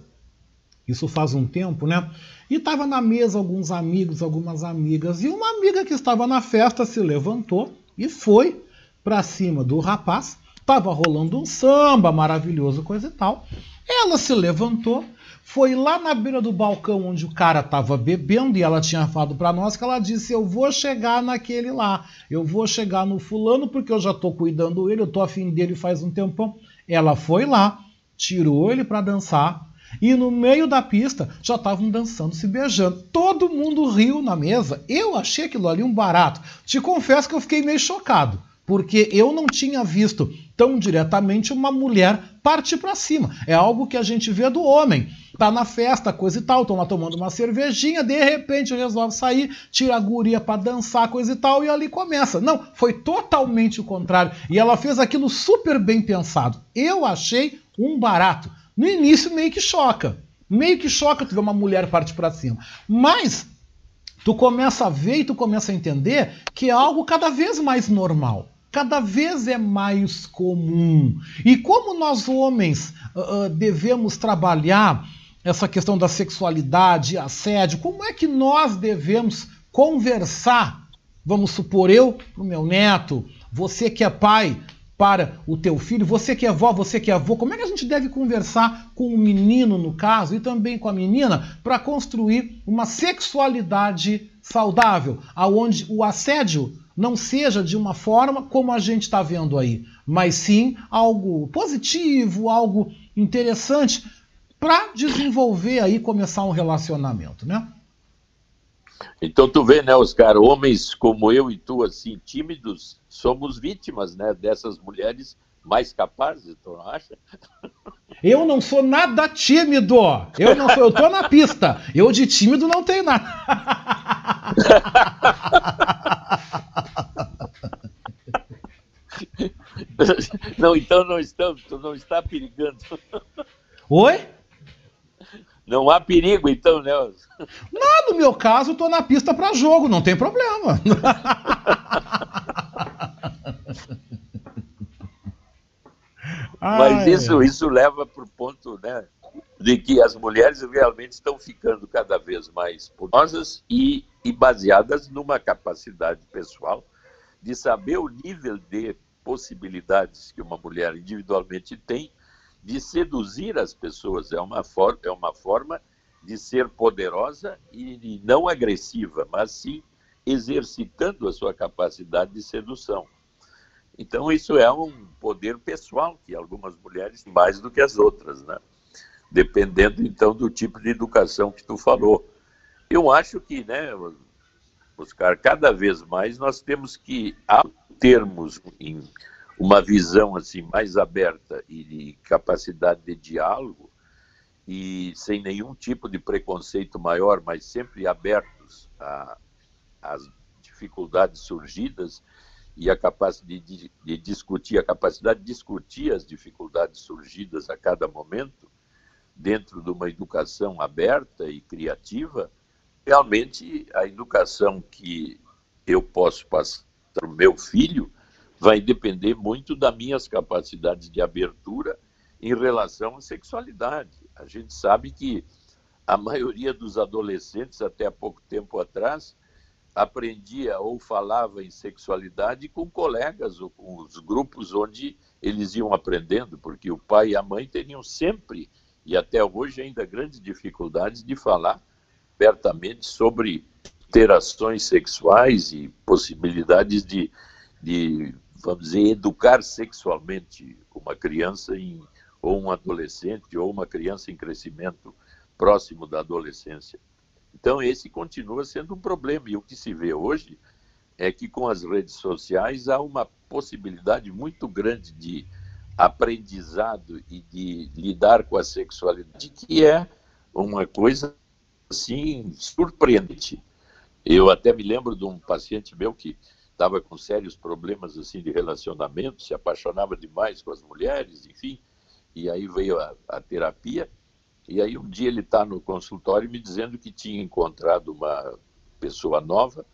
isso faz um tempo, né? E estava na mesa alguns amigos, algumas amigas, e uma amiga que estava na festa se levantou e foi para cima do rapaz Tava rolando um samba maravilhoso, coisa e tal. Ela se levantou, foi lá na beira do balcão onde o cara estava bebendo e ela tinha falado para nós que ela disse: "Eu vou chegar naquele lá. Eu vou chegar no fulano porque eu já estou cuidando dele, eu estou afim dele faz um tempão". Ela foi lá, tirou ele para dançar. E no meio da pista já estavam dançando, se beijando. Todo mundo riu na mesa. Eu achei aquilo ali um barato. Te confesso que eu fiquei meio chocado porque eu não tinha visto tão diretamente uma mulher partir para cima. É algo que a gente vê do homem. Tá na festa, coisa e tal, lá tomando uma cervejinha, de repente resolve sair, tira a guria para dançar, coisa e tal, e ali começa. Não, foi totalmente o contrário. E ela fez aquilo super bem pensado. Eu achei um barato. No início meio que choca. Meio que choca tu ver uma mulher partir para cima. Mas tu começa a ver e tu começa a entender que é algo cada vez mais normal cada vez é mais comum. E como nós homens uh, devemos trabalhar essa questão da sexualidade, assédio, como é que nós devemos conversar? Vamos supor eu para o meu neto, você que é pai para o teu filho, você que é avó, você que é avô, como é que a gente deve conversar com o menino, no caso, e também com a menina, para construir uma sexualidade saudável, aonde o assédio não seja de uma forma como a gente está vendo aí, mas sim algo positivo, algo interessante para desenvolver aí, começar um relacionamento, né? Então tu vê, né, Oscar, homens como eu e tu, assim, tímidos, somos vítimas, né, dessas mulheres mais capazes, tu não acha? Eu não sou nada tímido. Eu não sou, eu tô na pista. Eu de tímido não tenho nada. Não, então não estamos, tu não está perigando. Oi? Não há perigo, então, Nelson. Né? Não, no meu caso, estou na pista para jogo, não tem problema. Mas isso, isso leva para o ponto né, de que as mulheres realmente estão ficando cada vez mais poderosas e, e baseadas numa capacidade pessoal de saber o nível de possibilidades que uma mulher individualmente tem de seduzir as pessoas. É uma, for é uma forma de ser poderosa e não agressiva, mas sim exercitando a sua capacidade de sedução. Então, isso é um poder pessoal que algumas mulheres mais do que as outras, né? Dependendo, então, do tipo de educação que tu falou. Eu acho que, né, Oscar, cada vez mais nós temos que, ao termos uma visão assim mais aberta e de capacidade de diálogo, e sem nenhum tipo de preconceito maior, mas sempre abertos às dificuldades surgidas, e a capacidade de, discutir, a capacidade de discutir as dificuldades surgidas a cada momento dentro de uma educação aberta e criativa, realmente a educação que eu posso passar para o meu filho vai depender muito das minhas capacidades de abertura em relação à sexualidade. A gente sabe que a maioria dos adolescentes, até há pouco tempo atrás, aprendia ou falava em sexualidade com colegas ou com os grupos onde eles iam aprendendo, porque o pai e a mãe teriam sempre, e até hoje ainda, grandes dificuldades de falar abertamente sobre interações sexuais e possibilidades de, de vamos dizer, educar sexualmente uma criança em, ou um adolescente ou uma criança em crescimento próximo da adolescência. Então, esse continua sendo um problema. E o que se vê hoje é que com as redes sociais há uma possibilidade muito grande de aprendizado e de lidar com a sexualidade, que é uma coisa assim surpreendente. Eu até me lembro de um paciente meu que estava com sérios problemas assim de relacionamento, se apaixonava demais com as mulheres, enfim, e aí veio a, a terapia e aí um dia ele está no consultório me dizendo que tinha encontrado uma pessoa nova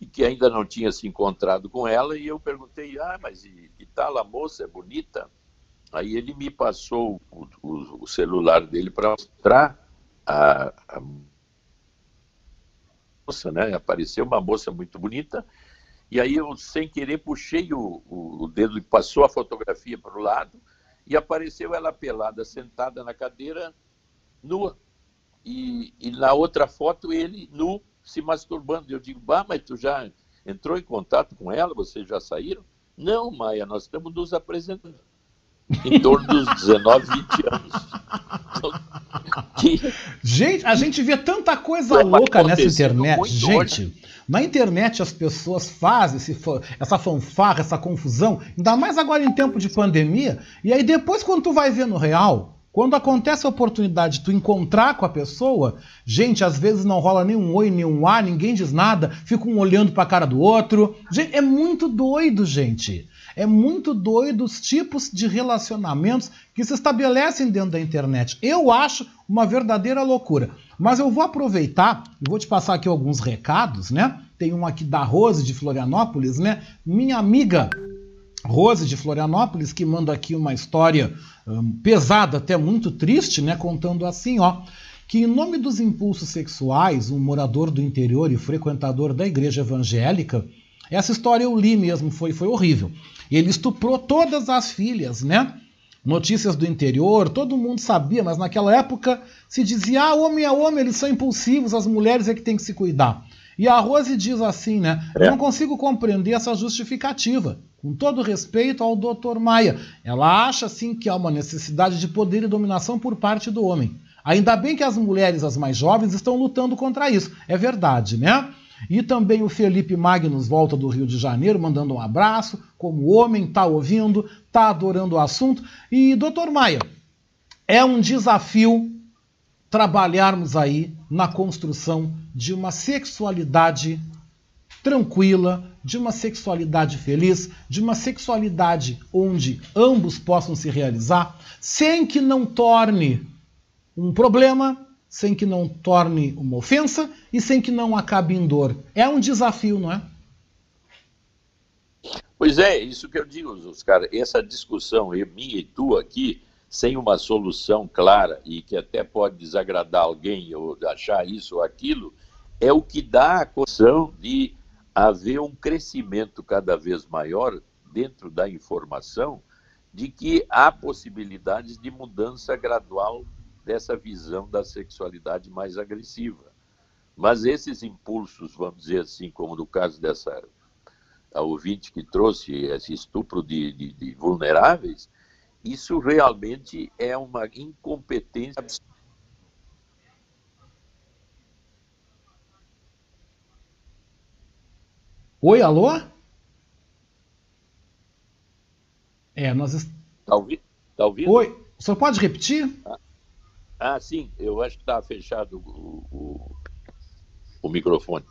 e que ainda não tinha se encontrado com ela. E eu perguntei, ah, mas e, e tal, a moça é bonita? Aí ele me passou o, o, o celular dele para mostrar a, a moça, né? Apareceu uma moça muito bonita. E aí eu, sem querer, puxei o, o, o dedo e passou a fotografia para o lado e apareceu ela pelada, sentada na cadeira, nua. E, e na outra foto ele nu, se masturbando. Eu digo, bah, mas tu já entrou em contato com ela? Vocês já saíram? Não, Maia, nós estamos nos apresentando. Em torno dos 19, 20 anos. Gente, a gente vê tanta coisa louca nessa internet. Gente, hoje. na internet as pessoas fazem esse, essa fanfarra, essa confusão, ainda mais agora em tempo de pandemia. E aí depois, quando tu vai ver no real, quando acontece a oportunidade de tu encontrar com a pessoa, gente, às vezes não rola nem um oi, nem um ar, ninguém diz nada, fica um olhando para a cara do outro. Gente, é muito doido, gente. É muito doido os tipos de relacionamentos que se estabelecem dentro da internet. Eu acho uma verdadeira loucura. Mas eu vou aproveitar e vou te passar aqui alguns recados, né? Tem um aqui da Rose de Florianópolis, né? Minha amiga Rose de Florianópolis, que manda aqui uma história um, pesada, até muito triste, né? Contando assim, ó. Que em nome dos impulsos sexuais, um morador do interior e frequentador da igreja evangélica, essa história eu li mesmo, foi, foi horrível. Ele estuprou todas as filhas, né? Notícias do interior, todo mundo sabia, mas naquela época se dizia: ah, homem é homem, eles são impulsivos, as mulheres é que tem que se cuidar. E a Rose diz assim, né? É. Eu não consigo compreender essa justificativa. Com todo respeito ao Dr. Maia, ela acha sim que há uma necessidade de poder e dominação por parte do homem. Ainda bem que as mulheres, as mais jovens, estão lutando contra isso. É verdade, né? E também o Felipe Magnus volta do Rio de Janeiro, mandando um abraço, como homem, tá ouvindo, tá adorando o assunto. E, doutor Maia, é um desafio trabalharmos aí na construção de uma sexualidade tranquila, de uma sexualidade feliz, de uma sexualidade onde ambos possam se realizar, sem que não torne um problema sem que não torne uma ofensa e sem que não acabe em dor. É um desafio, não é? Pois é, isso que eu digo, Oscar, essa discussão minha e tua aqui, sem uma solução clara e que até pode desagradar alguém ou achar isso ou aquilo, é o que dá a condição de haver um crescimento cada vez maior dentro da informação de que há possibilidades de mudança gradual dessa visão da sexualidade mais agressiva. Mas esses impulsos, vamos dizer assim, como no caso dessa a ouvinte que trouxe esse estupro de, de, de vulneráveis, isso realmente é uma incompetência Oi, alô? É, nós. Está ouvindo? Tá ouvindo? Oi, o senhor pode repetir? Ah. Ah, sim, eu acho que estava fechado o, o, o microfone.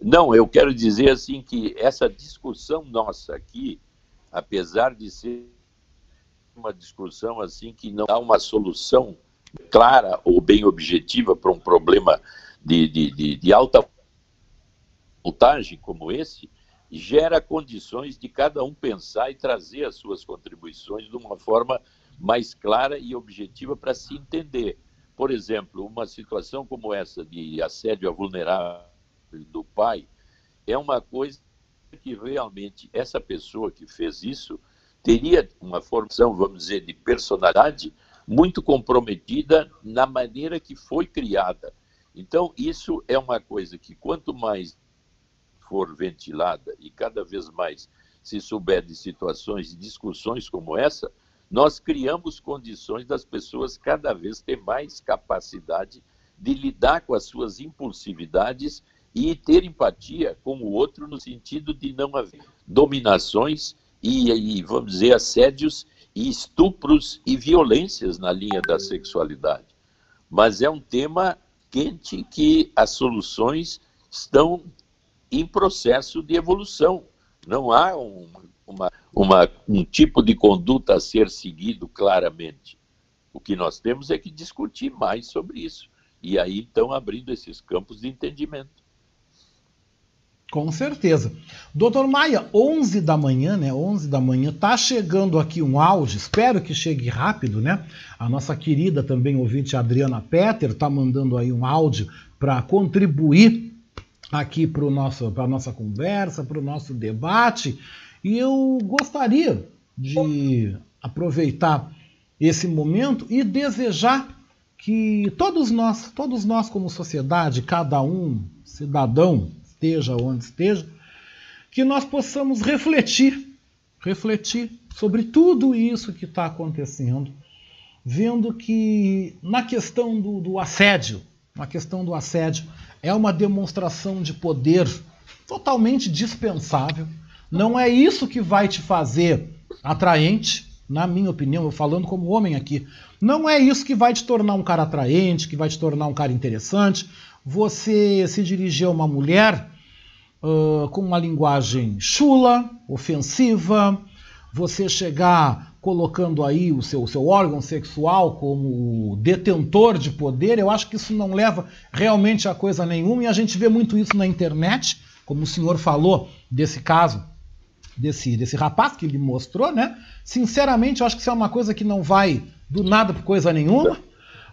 Não, eu quero dizer assim que essa discussão nossa aqui, apesar de ser uma discussão assim que não dá uma solução clara ou bem objetiva para um problema de, de, de, de alta voltagem como esse, gera condições de cada um pensar e trazer as suas contribuições de uma forma mais clara e objetiva para se entender. Por exemplo, uma situação como essa de assédio a vulnerável do pai é uma coisa que realmente essa pessoa que fez isso teria uma formação, vamos dizer, de personalidade muito comprometida na maneira que foi criada. Então, isso é uma coisa que quanto mais for ventilada e cada vez mais se souber de situações e discussões como essa, nós criamos condições das pessoas cada vez ter mais capacidade de lidar com as suas impulsividades e ter empatia com o outro no sentido de não haver dominações e, e vamos dizer, assédios e estupros e violências na linha da sexualidade. Mas é um tema quente que as soluções estão em processo de evolução. Não há um, uma, uma, um tipo de conduta a ser seguido claramente. O que nós temos é que discutir mais sobre isso. E aí, então, abrindo esses campos de entendimento. Com certeza. Doutor Maia, 11 da manhã, né? 11 da manhã, tá chegando aqui um áudio, espero que chegue rápido, né? A nossa querida também ouvinte Adriana Petter tá mandando aí um áudio para contribuir aqui para a nossa conversa, para o nosso debate. E eu gostaria de aproveitar esse momento e desejar que todos nós, todos nós como sociedade, cada um cidadão esteja onde esteja, que nós possamos refletir, refletir sobre tudo isso que está acontecendo, vendo que na questão do, do assédio, na questão do assédio, é uma demonstração de poder totalmente dispensável. Não é isso que vai te fazer atraente, na minha opinião, eu falando como homem aqui. Não é isso que vai te tornar um cara atraente, que vai te tornar um cara interessante. Você se dirigir a uma mulher uh, com uma linguagem chula, ofensiva, você chegar colocando aí o seu, o seu órgão sexual como detentor de poder, eu acho que isso não leva realmente a coisa nenhuma e a gente vê muito isso na internet, como o senhor falou desse caso, desse, desse rapaz que ele mostrou, né? Sinceramente, eu acho que isso é uma coisa que não vai do nada por coisa nenhuma,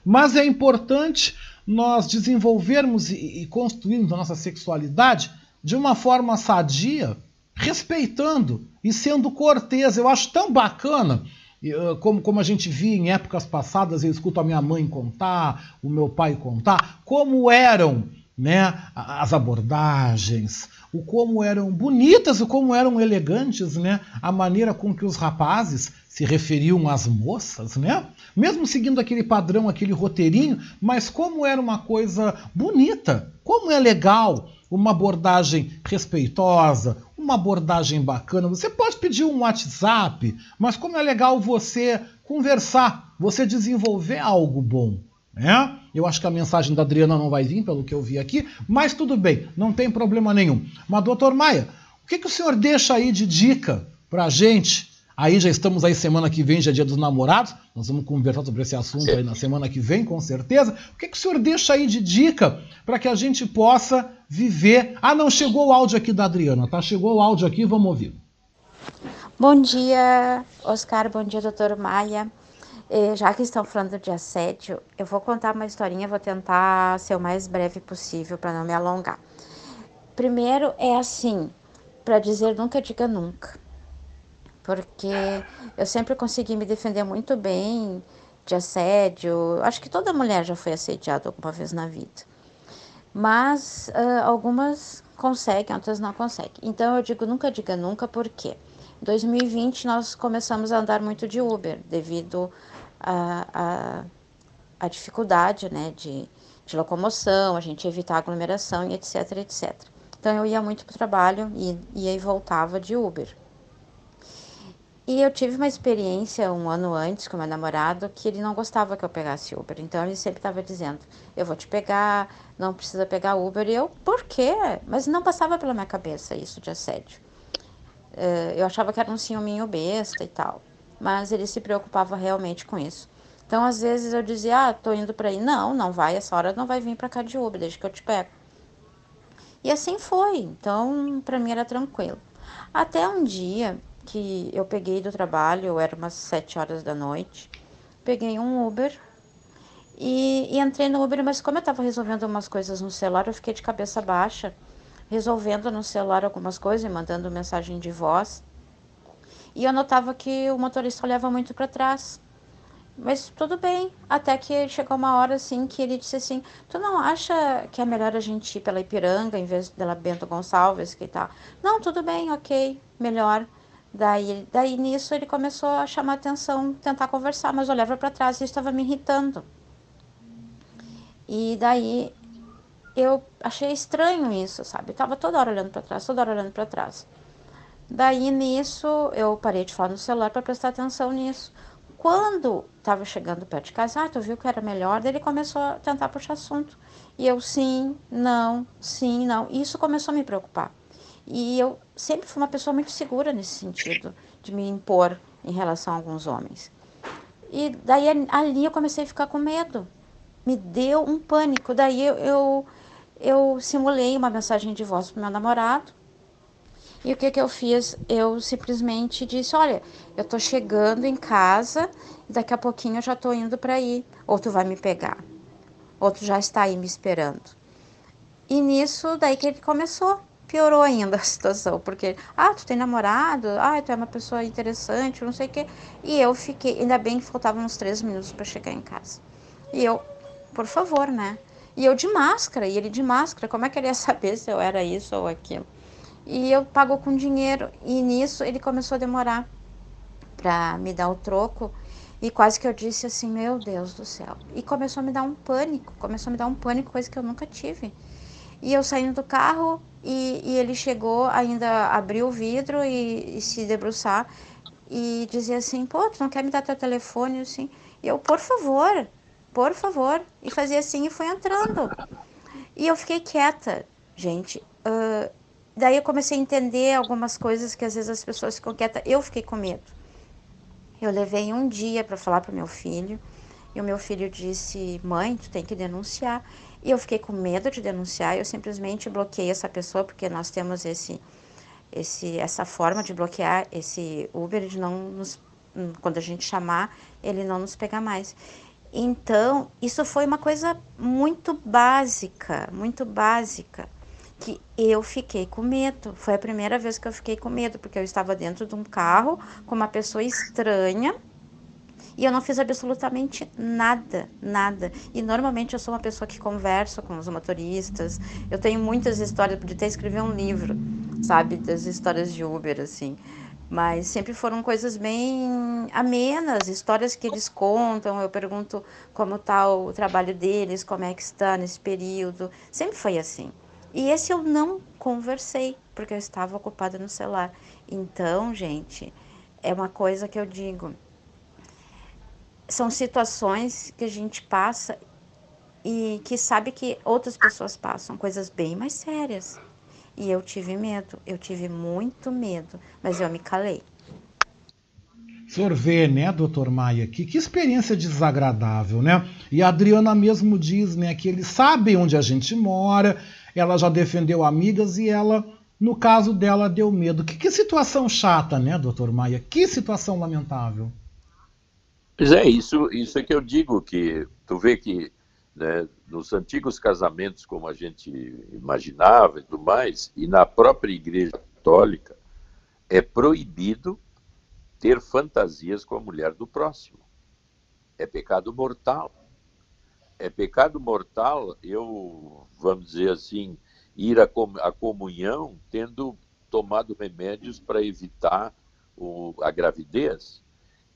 mas é importante nós desenvolvermos e, e construirmos a nossa sexualidade de uma forma sadia, respeitando e sendo cortês. Eu acho tão bacana, como, como a gente via em épocas passadas, eu escuto a minha mãe contar, o meu pai contar, como eram né, as abordagens, o como eram bonitas, o como eram elegantes, né, a maneira com que os rapazes se referiam às moças, né? Mesmo seguindo aquele padrão, aquele roteirinho, mas como era uma coisa bonita, como é legal uma abordagem respeitosa, uma abordagem bacana. Você pode pedir um WhatsApp, mas como é legal você conversar, você desenvolver algo bom. Né? Eu acho que a mensagem da Adriana não vai vir, pelo que eu vi aqui, mas tudo bem, não tem problema nenhum. Mas, doutor Maia, o que, que o senhor deixa aí de dica para a gente Aí já estamos aí semana que vem, já é dia dos namorados. Nós vamos conversar sobre esse assunto aí na semana que vem, com certeza. O que, que o senhor deixa aí de dica para que a gente possa viver? Ah, não, chegou o áudio aqui da Adriana, tá? Chegou o áudio aqui, vamos ouvir. Bom dia, Oscar. Bom dia, doutor Maia. Eh, já que estão falando de assédio, eu vou contar uma historinha, vou tentar ser o mais breve possível para não me alongar. Primeiro é assim, para dizer nunca diga nunca porque eu sempre consegui me defender muito bem de assédio. Acho que toda mulher já foi assediada alguma vez na vida. Mas uh, algumas conseguem, outras não conseguem. Então eu digo nunca diga nunca, porque em 2020 nós começamos a andar muito de Uber, devido a, a, a, dificuldade né, de, de locomoção, a gente evitar aglomeração e etc, etc. Então eu ia muito para o trabalho e ia e voltava de Uber. E eu tive uma experiência um ano antes com meu namorado que ele não gostava que eu pegasse Uber. Então ele sempre estava dizendo: eu vou te pegar, não precisa pegar Uber. E eu, por quê? Mas não passava pela minha cabeça isso de assédio. Uh, eu achava que era um ciúminho besta e tal. Mas ele se preocupava realmente com isso. Então às vezes eu dizia: ah, tô indo para aí. Não, não vai, essa hora não vai vir para cá de Uber, desde que eu te pego. E assim foi. Então para mim era tranquilo. Até um dia que eu peguei do trabalho, era umas sete horas da noite, peguei um Uber e, e entrei no Uber, mas como eu estava resolvendo umas coisas no celular, eu fiquei de cabeça baixa, resolvendo no celular algumas coisas e mandando mensagem de voz. E eu notava que o motorista olhava muito para trás. Mas tudo bem, até que chegou uma hora assim que ele disse assim: Tu não acha que é melhor a gente ir pela Ipiranga em vez dela Bento Gonçalves que tal? Não, tudo bem, ok, melhor. Daí, daí nisso ele começou a chamar atenção, tentar conversar, mas olhava para trás e estava me irritando. E daí eu achei estranho isso, sabe? Eu tava toda hora olhando para trás, toda hora olhando para trás. Daí nisso eu parei de falar no celular para prestar atenção nisso. Quando estava chegando perto de casa, ah, tu viu que era melhor? Daí ele começou a tentar puxar assunto. E eu, sim, não, sim, não. E isso começou a me preocupar. E eu sempre fui uma pessoa muito segura nesse sentido, de me impor em relação a alguns homens. E daí ali eu comecei a ficar com medo. Me deu um pânico. Daí eu, eu, eu simulei uma mensagem de voz para meu namorado. E o que, que eu fiz? Eu simplesmente disse: Olha, eu tô chegando em casa, daqui a pouquinho eu já tô indo para aí. Ou tu vai me pegar, ou tu já está aí me esperando. E nisso, daí que ele começou piorou ainda a situação, porque, ah, tu tem namorado, ah, tu é uma pessoa interessante, não sei o quê. E eu fiquei, ainda bem que faltavam uns três minutos para chegar em casa. E eu, por favor, né? E eu de máscara, e ele de máscara, como é que ele ia saber se eu era isso ou aquilo? E eu pago com dinheiro, e nisso ele começou a demorar para me dar o troco. E quase que eu disse assim, meu Deus do céu. E começou a me dar um pânico, começou a me dar um pânico, coisa que eu nunca tive. E eu saindo do carro e, e ele chegou, ainda abriu o vidro e, e, se debruçar e dizia assim, pô, tu não quer me dar teu telefone? Assim, e eu, por favor, por favor. E fazia assim e foi entrando. E eu fiquei quieta, gente. Uh, daí eu comecei a entender algumas coisas que às vezes as pessoas ficam quietas. Eu fiquei com medo. Eu levei um dia para falar para meu filho. E o meu filho disse: Mãe, tu tem que denunciar. E eu fiquei com medo de denunciar, eu simplesmente bloqueei essa pessoa, porque nós temos esse, esse, essa forma de bloquear esse Uber, de não nos, quando a gente chamar, ele não nos pegar mais. Então, isso foi uma coisa muito básica, muito básica, que eu fiquei com medo. Foi a primeira vez que eu fiquei com medo, porque eu estava dentro de um carro com uma pessoa estranha e eu não fiz absolutamente nada, nada. E normalmente eu sou uma pessoa que conversa com os motoristas. Eu tenho muitas histórias, podia até escrever um livro, sabe, das histórias de Uber, assim. Mas sempre foram coisas bem amenas, histórias que eles contam. Eu pergunto como está o trabalho deles, como é que está nesse período. Sempre foi assim. E esse eu não conversei, porque eu estava ocupada no celular. Então, gente, é uma coisa que eu digo são situações que a gente passa e que sabe que outras pessoas passam, coisas bem mais sérias. E eu tive medo, eu tive muito medo, mas eu me calei. Senhor vê, né, doutor Maia, que, que experiência desagradável, né? E a Adriana mesmo diz, né, que eles sabem onde a gente mora, ela já defendeu amigas e ela, no caso dela, deu medo. Que, que situação chata, né, doutor Maia? Que situação lamentável. Pois é, isso, isso é que eu digo, que tu vê que né, nos antigos casamentos, como a gente imaginava e tudo mais, e na própria Igreja Católica, é proibido ter fantasias com a mulher do próximo. É pecado mortal. É pecado mortal eu, vamos dizer assim, ir à comunhão tendo tomado remédios para evitar o, a gravidez.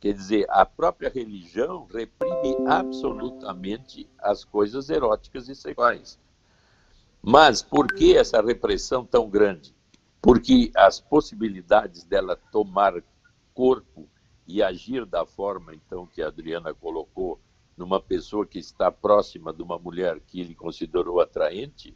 Quer dizer, a própria religião reprime absolutamente as coisas eróticas e sexuais. Mas por que essa repressão tão grande? Porque as possibilidades dela tomar corpo e agir da forma, então, que a Adriana colocou, numa pessoa que está próxima de uma mulher que ele considerou atraente,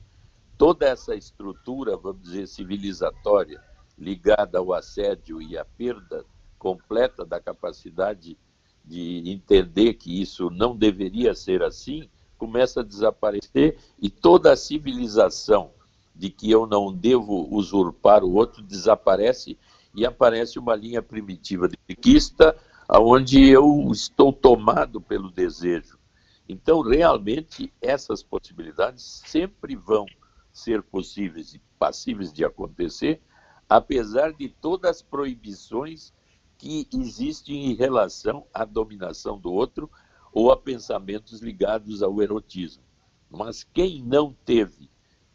toda essa estrutura, vamos dizer, civilizatória, ligada ao assédio e à perda completa da capacidade de entender que isso não deveria ser assim, começa a desaparecer e toda a civilização de que eu não devo usurpar o outro desaparece e aparece uma linha primitiva de conquista onde eu estou tomado pelo desejo. Então, realmente, essas possibilidades sempre vão ser possíveis e passíveis de acontecer, apesar de todas as proibições que existem em relação à dominação do outro ou a pensamentos ligados ao erotismo. Mas quem não teve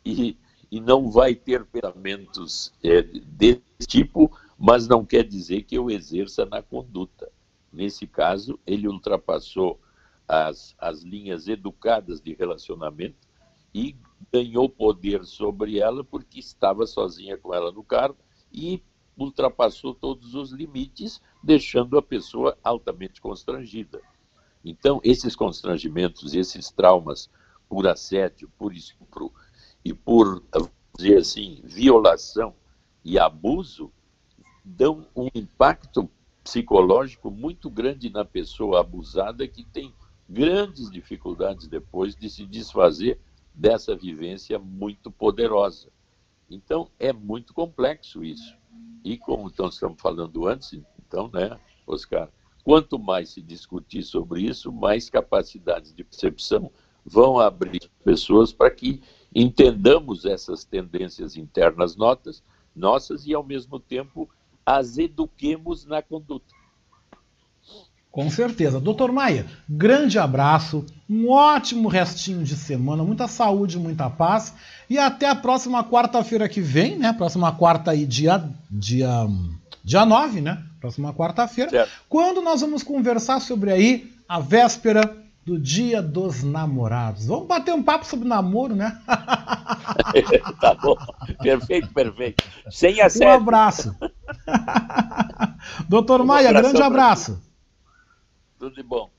e, e não vai ter pensamentos é, desse tipo, mas não quer dizer que eu exerça na conduta. Nesse caso, ele ultrapassou as, as linhas educadas de relacionamento e ganhou poder sobre ela porque estava sozinha com ela no carro e ultrapassou todos os limites, deixando a pessoa altamente constrangida. Então, esses constrangimentos, esses traumas por assédio, por estupro e por, dizer assim, violação e abuso, dão um impacto psicológico muito grande na pessoa abusada que tem grandes dificuldades depois de se desfazer dessa vivência muito poderosa. Então, é muito complexo isso. E como então estamos falando antes, então, né, Oscar, quanto mais se discutir sobre isso, mais capacidades de percepção vão abrir pessoas para que entendamos essas tendências internas notas, nossas e, ao mesmo tempo, as eduquemos na conduta. Com certeza. Doutor Maia, grande abraço, um ótimo restinho de semana, muita saúde, muita paz e até a próxima quarta-feira que vem, né? Próxima quarta aí, dia, dia, dia 9, né? Próxima quarta-feira, quando nós vamos conversar sobre aí a véspera do Dia dos Namorados. Vamos bater um papo sobre namoro, né? tá bom. Perfeito, perfeito. Sem assédio. Um abraço. Doutor Maia, grande abraço. Tudo de bom.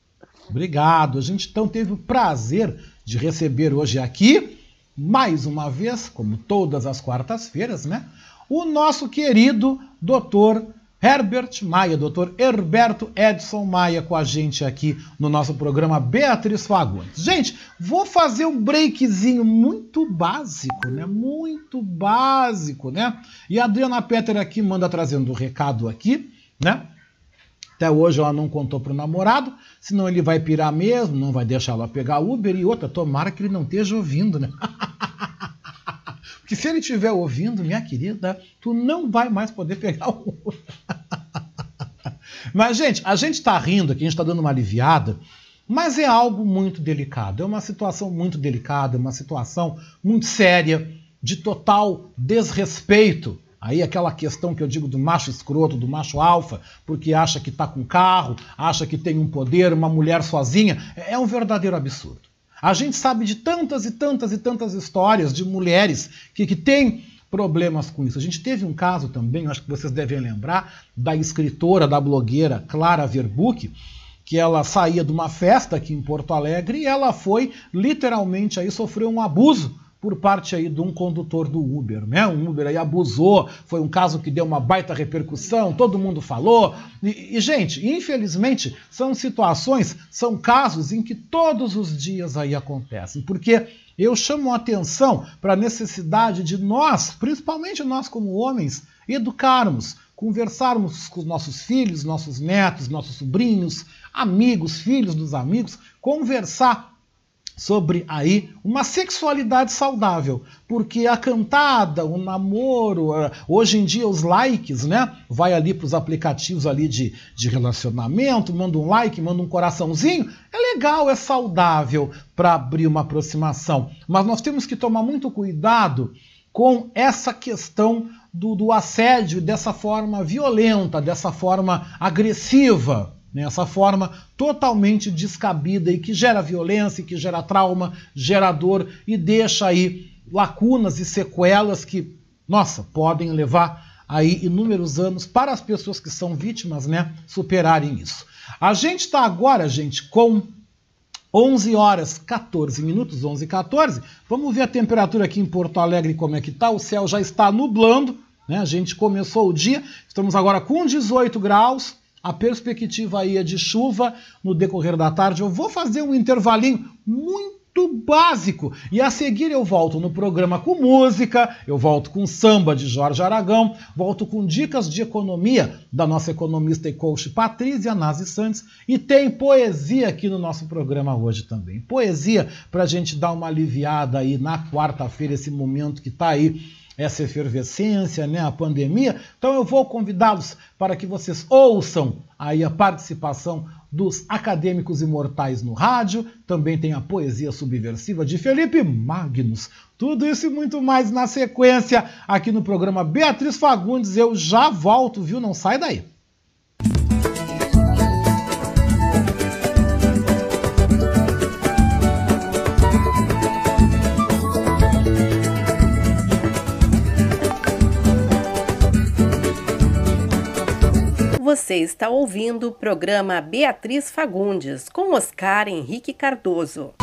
Obrigado. A gente então teve o prazer de receber hoje aqui, mais uma vez, como todas as quartas-feiras, né? O nosso querido doutor Herbert Maia, doutor Herberto Edson Maia com a gente aqui no nosso programa Beatriz Fagundes. Gente, vou fazer um breakzinho muito básico, né? Muito básico, né? E a Adriana Petter aqui manda trazendo o um recado aqui, né? Até hoje ela não contou pro namorado, senão ele vai pirar mesmo, não vai deixar ela pegar Uber e outra, tomara que ele não esteja ouvindo, né? Porque se ele estiver ouvindo, minha querida, tu não vai mais poder pegar o. Mas, gente, a gente está rindo aqui, a gente está dando uma aliviada, mas é algo muito delicado. É uma situação muito delicada, uma situação muito séria, de total desrespeito Aí aquela questão que eu digo do macho escroto, do macho alfa, porque acha que está com carro, acha que tem um poder, uma mulher sozinha, é um verdadeiro absurdo. A gente sabe de tantas e tantas e tantas histórias de mulheres que, que têm problemas com isso. A gente teve um caso também, acho que vocês devem lembrar, da escritora, da blogueira Clara Verbuck, que ela saía de uma festa aqui em Porto Alegre e ela foi literalmente aí sofreu um abuso por parte aí de um condutor do Uber, né? Um Uber aí abusou, foi um caso que deu uma baita repercussão, todo mundo falou. E, e, gente, infelizmente, são situações, são casos em que todos os dias aí acontecem, porque eu chamo a atenção para a necessidade de nós, principalmente nós como homens, educarmos, conversarmos com os nossos filhos, nossos netos, nossos sobrinhos, amigos, filhos dos amigos, conversar sobre aí uma sexualidade saudável, porque a cantada, o namoro, hoje em dia os likes, né? Vai ali para os aplicativos ali de, de relacionamento, manda um like, manda um coraçãozinho, é legal, é saudável para abrir uma aproximação, mas nós temos que tomar muito cuidado com essa questão do, do assédio dessa forma violenta, dessa forma agressiva né? Essa forma totalmente descabida e que gera violência, que gera trauma, gera dor e deixa aí lacunas e sequelas que, nossa, podem levar aí inúmeros anos para as pessoas que são vítimas, né, superarem isso. A gente está agora, gente, com 11 horas 14 minutos, 11 e 14. Vamos ver a temperatura aqui em Porto Alegre como é que tá. O céu já está nublando, né? A gente começou o dia, estamos agora com 18 graus. A perspectiva aí é de chuva no decorrer da tarde. Eu vou fazer um intervalinho muito básico. E a seguir eu volto no programa com música, eu volto com samba de Jorge Aragão, volto com dicas de economia da nossa economista e coach Patrícia Nazi Santos e tem poesia aqui no nosso programa hoje também. Poesia para a gente dar uma aliviada aí na quarta-feira, esse momento que está aí essa efervescência, né, a pandemia. Então eu vou convidá-los para que vocês ouçam aí a participação dos acadêmicos imortais no rádio. Também tem a poesia subversiva de Felipe Magnus. Tudo isso e muito mais na sequência aqui no programa Beatriz Fagundes. Eu já volto, viu? Não sai daí. Você está ouvindo o programa Beatriz Fagundes com Oscar Henrique Cardoso.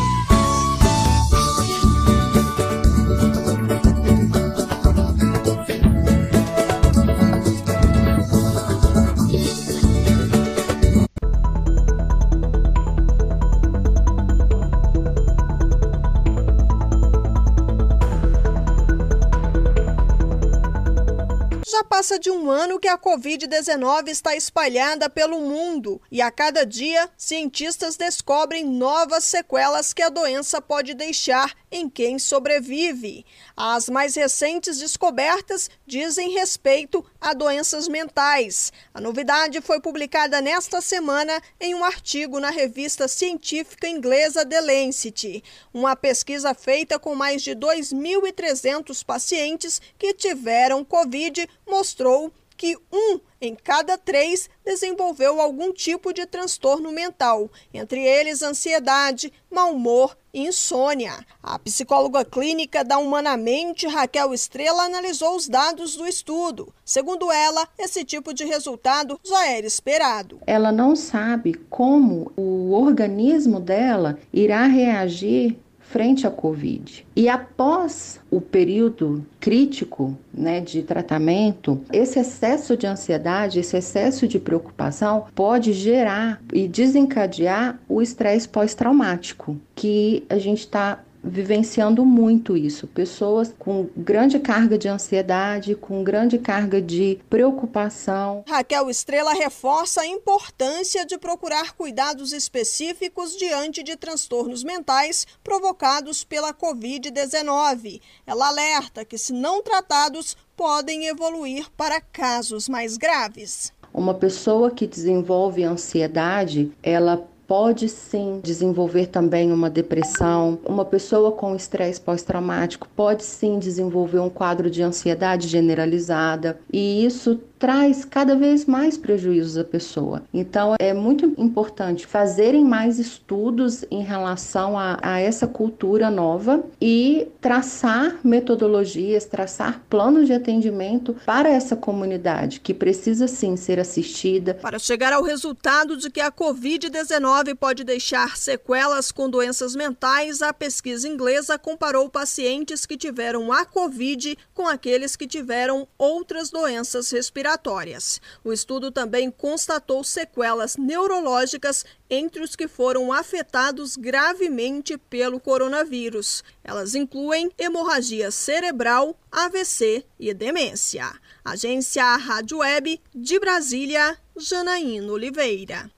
Passa de um ano que a Covid-19 está espalhada pelo mundo e a cada dia cientistas descobrem novas sequelas que a doença pode deixar em quem sobrevive. As mais recentes descobertas dizem respeito a doenças mentais. A novidade foi publicada nesta semana em um artigo na revista científica inglesa The Lancet. Uma pesquisa feita com mais de 2.300 pacientes que tiveram Covid mostrou que um em cada três desenvolveu algum tipo de transtorno mental, entre eles ansiedade, mau humor e insônia. A psicóloga clínica da Humanamente, Raquel Estrela, analisou os dados do estudo. Segundo ela, esse tipo de resultado já era esperado. Ela não sabe como o organismo dela irá reagir frente à Covid. E após o período crítico né, de tratamento, esse excesso de ansiedade, esse excesso de preocupação pode gerar e desencadear o estresse pós-traumático, que a gente está vivenciando muito isso. Pessoas com grande carga de ansiedade, com grande carga de preocupação. Raquel Estrela reforça a importância de procurar cuidados específicos diante de transtornos mentais provocados pela Covid-19. Ela alerta que, se não tratados, podem evoluir para casos mais graves. Uma pessoa que desenvolve ansiedade, ela pode sim desenvolver também uma depressão. Uma pessoa com estresse pós-traumático pode sim desenvolver um quadro de ansiedade generalizada, e isso traz cada vez mais prejuízos à pessoa. Então, é muito importante fazerem mais estudos em relação a, a essa cultura nova e traçar metodologias, traçar planos de atendimento para essa comunidade que precisa sim ser assistida. Para chegar ao resultado de que a Covid-19 pode deixar sequelas com doenças mentais, a pesquisa inglesa comparou pacientes que tiveram a Covid com aqueles que tiveram outras doenças respiratórias respiratórias. O estudo também constatou sequelas neurológicas entre os que foram afetados gravemente pelo coronavírus. Elas incluem hemorragia cerebral, AVC e demência. Agência Rádio Web de Brasília, Janaína Oliveira.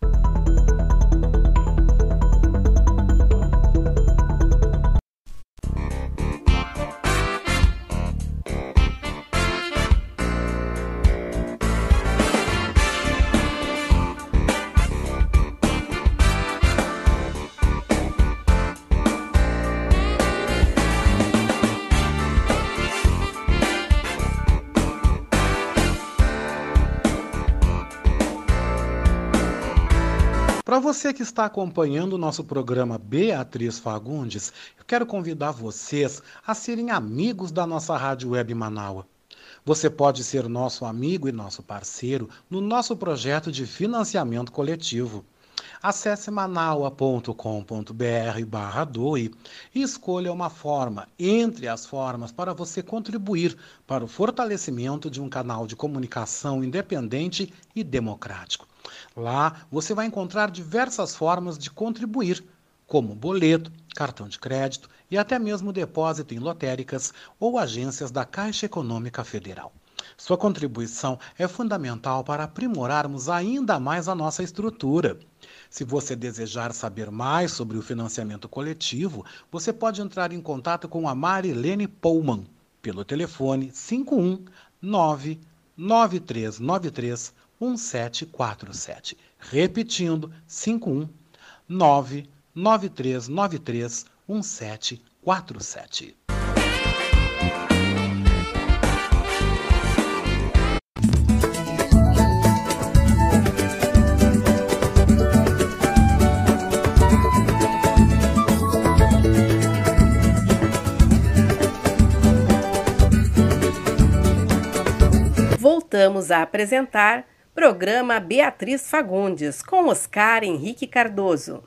Você que está acompanhando o nosso programa Beatriz Fagundes, eu quero convidar vocês a serem amigos da nossa Rádio Web Manaua. Você pode ser nosso amigo e nosso parceiro no nosso projeto de financiamento coletivo. Acesse manaua.com.br barra doe e escolha uma forma entre as formas para você contribuir para o fortalecimento de um canal de comunicação independente e democrático. Lá você vai encontrar diversas formas de contribuir, como boleto, cartão de crédito e até mesmo depósito em lotéricas ou agências da Caixa Econômica Federal. Sua contribuição é fundamental para aprimorarmos ainda mais a nossa estrutura. Se você desejar saber mais sobre o financiamento coletivo, você pode entrar em contato com a Marilene Pullman pelo telefone 51 99393 1747. Repetindo, 51 99393 1747. voltamos a apresentar programa Beatriz Fagundes com Oscar Henrique Cardoso.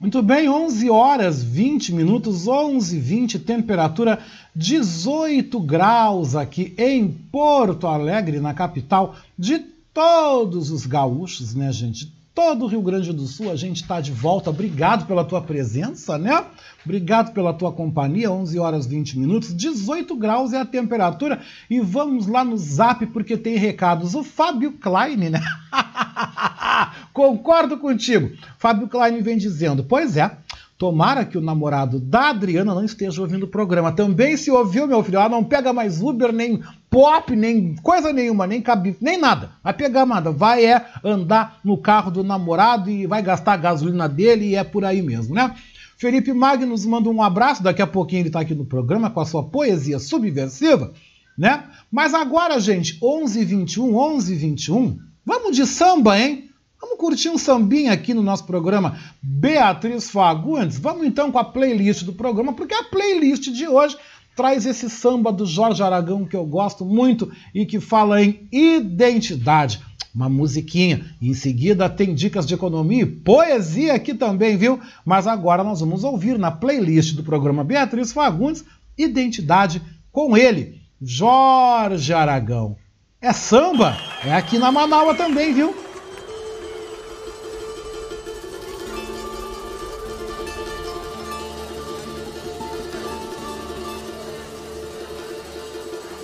Muito bem, 11 horas 20 minutos, 11 20, temperatura 18 graus aqui em Porto Alegre, na capital de todos os gaúchos, né, gente? Todo o Rio Grande do Sul, a gente está de volta. Obrigado pela tua presença, né? Obrigado pela tua companhia. 11 horas 20 minutos, 18 graus é a temperatura. E vamos lá no zap porque tem recados. O Fábio Klein, né? Concordo contigo. Fábio Klein vem dizendo: Pois é, Tomara que o namorado da Adriana não esteja ouvindo o programa. Também se ouviu, meu filho, ela não pega mais Uber, nem pop, nem coisa nenhuma, nem cabine, nem nada. Vai pegar nada. Vai é andar no carro do namorado e vai gastar a gasolina dele e é por aí mesmo, né? Felipe Magnus manda um abraço. Daqui a pouquinho ele está aqui no programa com a sua poesia subversiva, né? Mas agora, gente, 11h21, 11h21, vamos de samba, hein? Vamos curtir um sambinha aqui no nosso programa Beatriz Fagundes? Vamos então com a playlist do programa, porque a playlist de hoje traz esse samba do Jorge Aragão que eu gosto muito e que fala em identidade. Uma musiquinha. Em seguida tem dicas de economia e poesia aqui também, viu? Mas agora nós vamos ouvir na playlist do programa Beatriz Fagundes Identidade com ele, Jorge Aragão. É samba? É aqui na Manaua também, viu?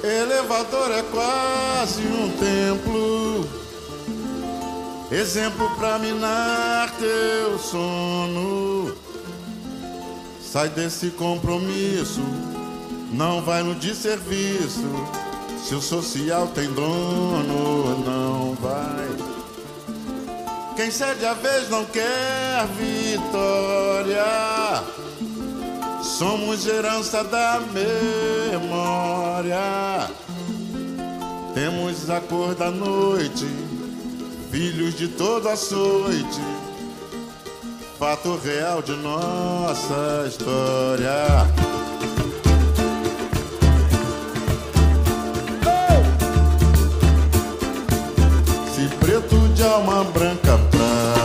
Elevador é quase um templo, exemplo pra minar teu sono. Sai desse compromisso, não vai no desserviço. Se o social tem dono, não vai. Quem cede a vez não quer vitória. Somos herança da memória. Temos a cor da noite, filhos de todo açoite. Fato real de nossa história. Se preto de alma branca pra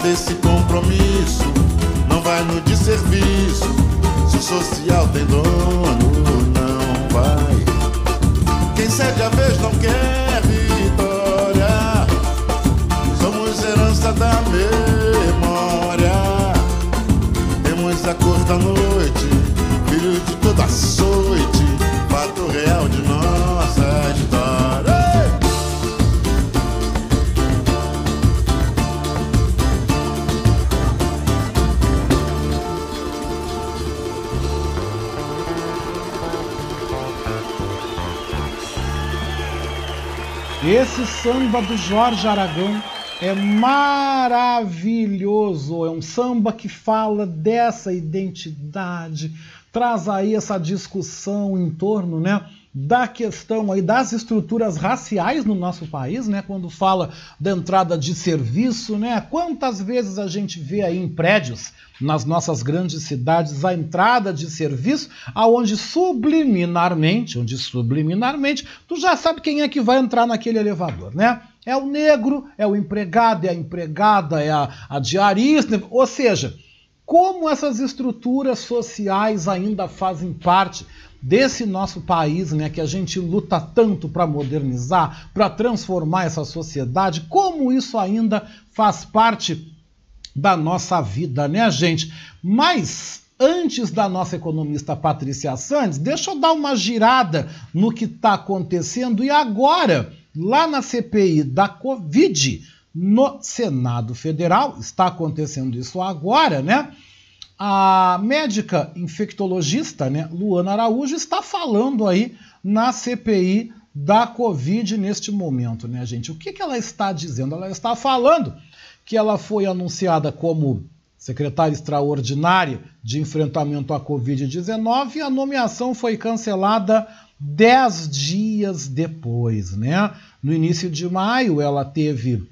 Cadê esse compromisso? Não vai no desserviço. Se o social tem dono, não vai. Quem cede a vez não quer vitória. Somos herança da memória. Temos a cor da noite, filho de toda açoite. Fato real de nossa história. Esse samba do Jorge Aragão é maravilhoso. É um samba que fala dessa identidade, traz aí essa discussão em torno, né? Da questão aí das estruturas raciais no nosso país, né? Quando fala da entrada de serviço, né? Quantas vezes a gente vê aí em prédios nas nossas grandes cidades a entrada de serviço, aonde subliminarmente, onde subliminarmente, tu já sabe quem é que vai entrar naquele elevador, né? É o negro, é o empregado, é a empregada, é a, a diarista, ou seja, como essas estruturas sociais ainda fazem parte desse nosso país, né, que a gente luta tanto para modernizar, para transformar essa sociedade, como isso ainda faz parte da nossa vida, né, gente? Mas antes da nossa economista Patrícia Santos, deixa eu dar uma girada no que está acontecendo e agora, lá na CPI da Covid, no Senado Federal, está acontecendo isso agora, né? A médica infectologista, né, Luana Araújo, está falando aí na CPI da Covid neste momento, né, gente? O que, que ela está dizendo? Ela está falando que ela foi anunciada como secretária extraordinária de enfrentamento à Covid-19 e a nomeação foi cancelada dez dias depois, né? No início de maio, ela teve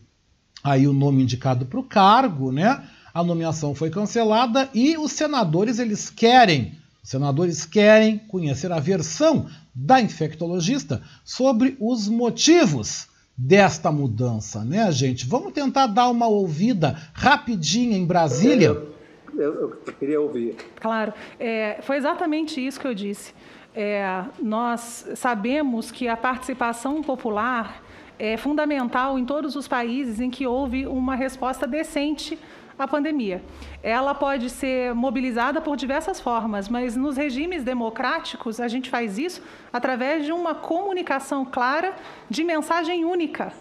aí o nome indicado para o cargo, né? A nomeação foi cancelada e os senadores eles querem, os senadores querem conhecer a versão da infectologista sobre os motivos desta mudança, né, gente? Vamos tentar dar uma ouvida rapidinha em Brasília. Eu, eu, eu queria ouvir. Claro, é, foi exatamente isso que eu disse. É, nós sabemos que a participação popular é fundamental em todos os países em que houve uma resposta decente à pandemia. Ela pode ser mobilizada por diversas formas, mas nos regimes democráticos a gente faz isso através de uma comunicação clara de mensagem única.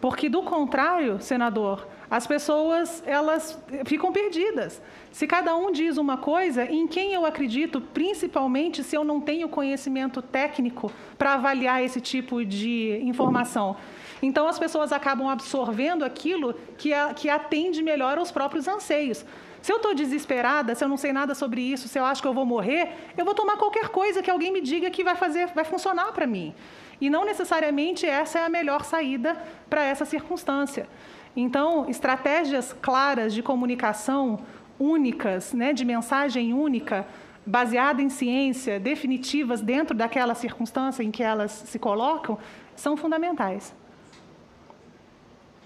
Porque do contrário, senador, as pessoas elas ficam perdidas. Se cada um diz uma coisa, em quem eu acredito, principalmente se eu não tenho conhecimento técnico para avaliar esse tipo de informação. Então as pessoas acabam absorvendo aquilo que, a, que atende melhor aos próprios anseios. Se eu estou desesperada, se eu não sei nada sobre isso, se eu acho que eu vou morrer, eu vou tomar qualquer coisa que alguém me diga que vai fazer, vai funcionar para mim. E não necessariamente essa é a melhor saída para essa circunstância. Então, estratégias claras de comunicação únicas, né, de mensagem única, baseada em ciência, definitivas dentro daquela circunstância em que elas se colocam, são fundamentais.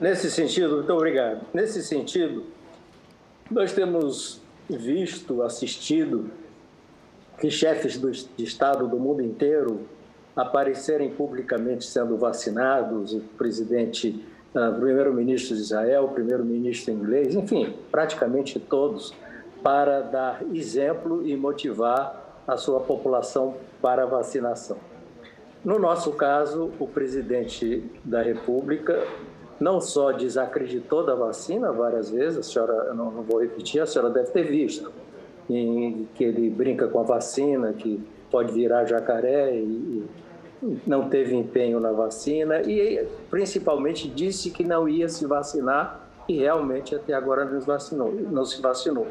Nesse sentido, muito obrigado. Nesse sentido, nós temos visto, assistido, que chefes do, de Estado do mundo inteiro aparecerem publicamente sendo vacinados, o presidente, uh, primeiro-ministro de Israel, o primeiro-ministro inglês, enfim, praticamente todos, para dar exemplo e motivar a sua população para a vacinação. No nosso caso, o presidente da República não só desacreditou da vacina várias vezes, a senhora, não, não vou repetir, a senhora deve ter visto, em, que ele brinca com a vacina, que pode virar jacaré e, e não teve empenho na vacina e principalmente disse que não ia se vacinar e realmente até agora não, vacinou, não se vacinou.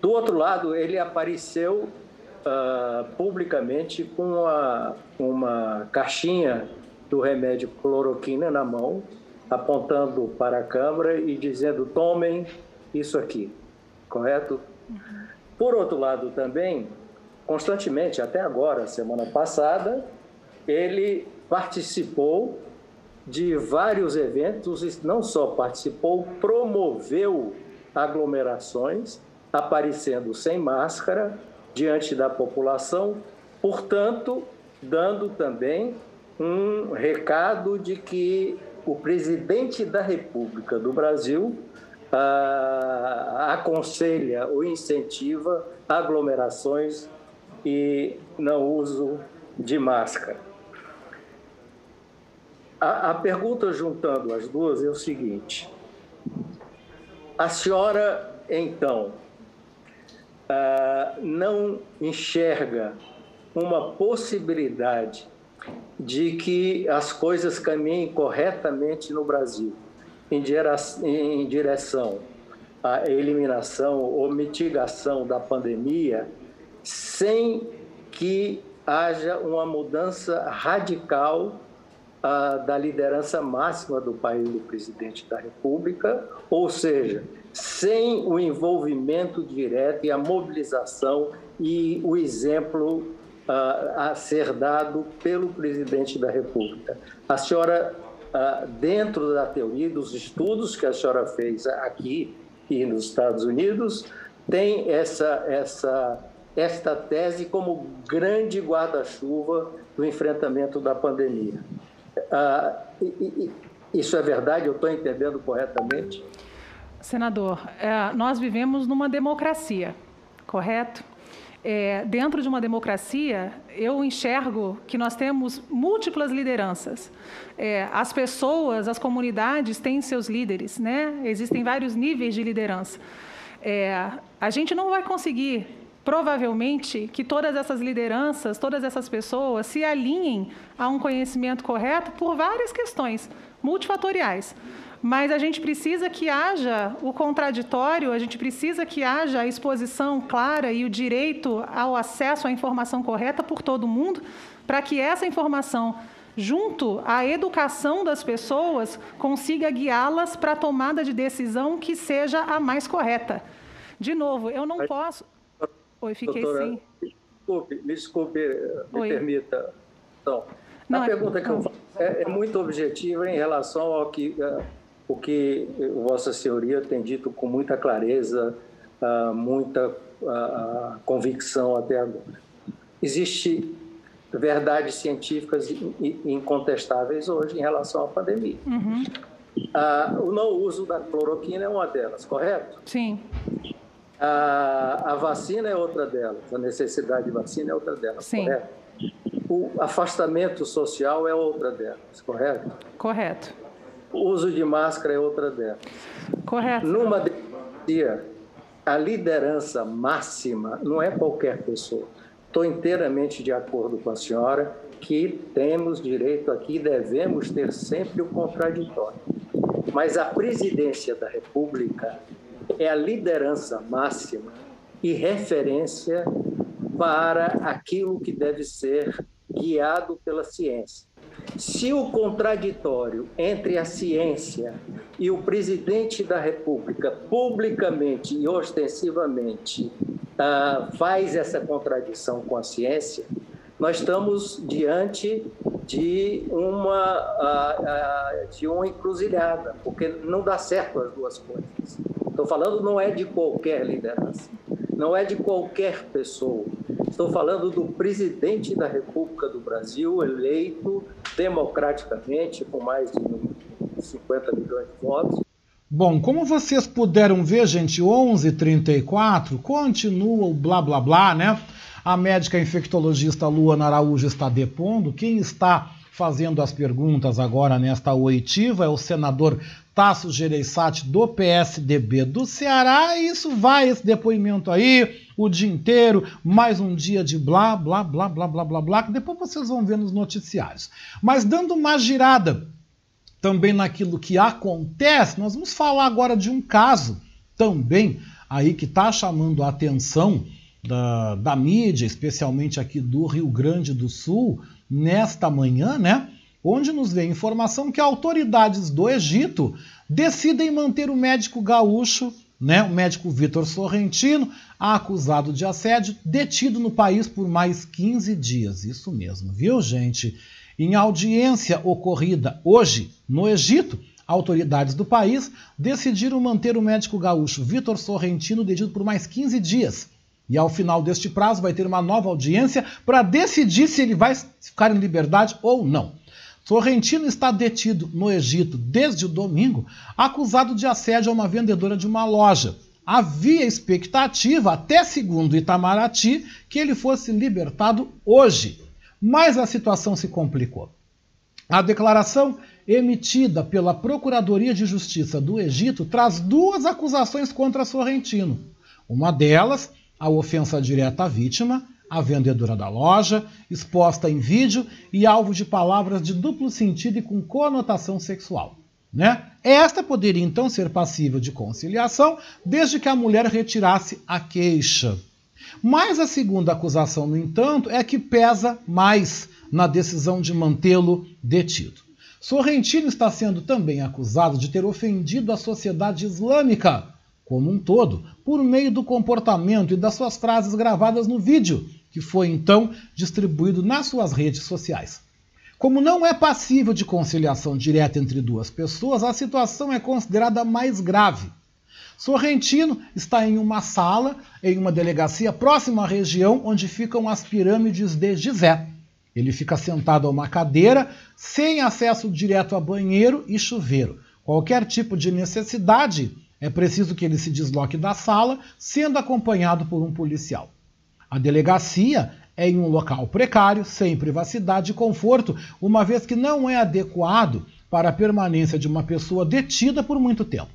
Do outro lado, ele apareceu uh, publicamente com uma, uma caixinha do remédio cloroquina na mão, apontando para a Câmara e dizendo: tomem isso aqui, correto? Por outro lado, também, constantemente, até agora, semana passada, ele participou de vários eventos, não só participou, promoveu aglomerações, aparecendo sem máscara diante da população, portanto, dando também um recado de que o presidente da República do Brasil ah, aconselha ou incentiva aglomerações e não uso de máscara. A, a pergunta juntando as duas é o seguinte: a senhora então ah, não enxerga uma possibilidade de que as coisas caminhem corretamente no Brasil, em direção à eliminação ou mitigação da pandemia, sem que haja uma mudança radical uh, da liderança máxima do país, do presidente da República, ou seja, sem o envolvimento direto e a mobilização e o exemplo a ser dado pelo presidente da República. A senhora, dentro da teoria dos estudos que a senhora fez aqui e nos Estados Unidos, tem essa, essa, esta tese como grande guarda-chuva do enfrentamento da pandemia. Isso é verdade? Eu estou entendendo corretamente? Senador, é, nós vivemos numa democracia, correto? É, dentro de uma democracia, eu enxergo que nós temos múltiplas lideranças. É, as pessoas, as comunidades têm seus líderes, né? Existem vários níveis de liderança. É, a gente não vai conseguir, provavelmente, que todas essas lideranças, todas essas pessoas se alinhem a um conhecimento correto por várias questões multifatoriais mas a gente precisa que haja o contraditório, a gente precisa que haja a exposição clara e o direito ao acesso à informação correta por todo mundo, para que essa informação, junto à educação das pessoas, consiga guiá-las para a tomada de decisão que seja a mais correta. De novo, eu não posso. Oi, fiquei Doutora, sem. Desculpe, me desculpe, me Oi. permita. Então, não, a é pergunta é... que eu faço é, é muito objetiva em relação ao que o que Vossa Senhoria tem dito com muita clareza, ah, muita ah, ah, convicção até agora. Existe verdades científicas incontestáveis hoje em relação à pandemia. Uhum. o não uso da cloroquina é uma delas, correto? Sim. a vacina é outra delas, a necessidade de vacina é outra delas, Sim. correto? O afastamento social é outra delas, correto? Correto. O uso de máscara é outra delas. Correto. Numa democracia, a liderança máxima não é qualquer pessoa. Estou inteiramente de acordo com a senhora que temos direito aqui, devemos ter sempre o contraditório. Mas a presidência da República é a liderança máxima e referência para aquilo que deve ser guiado pela ciência. Se o contraditório entre a ciência e o presidente da República, publicamente e ostensivamente, uh, faz essa contradição com a ciência, nós estamos diante de uma, uh, uh, de uma encruzilhada, porque não dá certo as duas coisas. Estou falando não é de qualquer liderança, não é de qualquer pessoa. Estou falando do presidente da República do Brasil, eleito democraticamente, com mais de 50 milhões de votos. Bom, como vocês puderam ver, gente, 11:34 continua o blá blá blá, né? A médica infectologista Luana Araújo está depondo. Quem está fazendo as perguntas agora nesta oitiva é o senador Tasso Gereissati do PSDB do Ceará. E isso vai, esse depoimento aí, o dia inteiro, mais um dia de blá, blá, blá, blá, blá, blá, blá, que depois vocês vão ver nos noticiários. Mas dando uma girada também naquilo que acontece, nós vamos falar agora de um caso também aí que está chamando a atenção da, da mídia, especialmente aqui do Rio Grande do Sul, nesta manhã, né? onde nos vem informação que autoridades do Egito decidem manter o médico gaúcho, né, o médico Vitor Sorrentino, acusado de assédio, detido no país por mais 15 dias. Isso mesmo, viu, gente? Em audiência ocorrida hoje no Egito, autoridades do país decidiram manter o médico gaúcho Vitor Sorrentino detido por mais 15 dias. E ao final deste prazo vai ter uma nova audiência para decidir se ele vai ficar em liberdade ou não. Sorrentino está detido no Egito desde o domingo, acusado de assédio a uma vendedora de uma loja. Havia expectativa, até segundo Itamaraty, que ele fosse libertado hoje. Mas a situação se complicou. A declaração emitida pela Procuradoria de Justiça do Egito traz duas acusações contra Sorrentino. Uma delas, a ofensa direta à vítima, a vendedora da loja, exposta em vídeo e alvo de palavras de duplo sentido e com conotação sexual. Né? Esta poderia então ser passível de conciliação desde que a mulher retirasse a queixa. Mas a segunda acusação, no entanto, é que pesa mais na decisão de mantê-lo detido. Sorrentino está sendo também acusado de ter ofendido a sociedade islâmica como um todo, por meio do comportamento e das suas frases gravadas no vídeo, que foi então distribuído nas suas redes sociais. Como não é passível de conciliação direta entre duas pessoas, a situação é considerada mais grave. Sorrentino está em uma sala, em uma delegacia próxima à região onde ficam as pirâmides de Gizé. Ele fica sentado a uma cadeira, sem acesso direto a banheiro e chuveiro. Qualquer tipo de necessidade é preciso que ele se desloque da sala, sendo acompanhado por um policial. A delegacia em um local precário, sem privacidade e conforto, uma vez que não é adequado para a permanência de uma pessoa detida por muito tempo.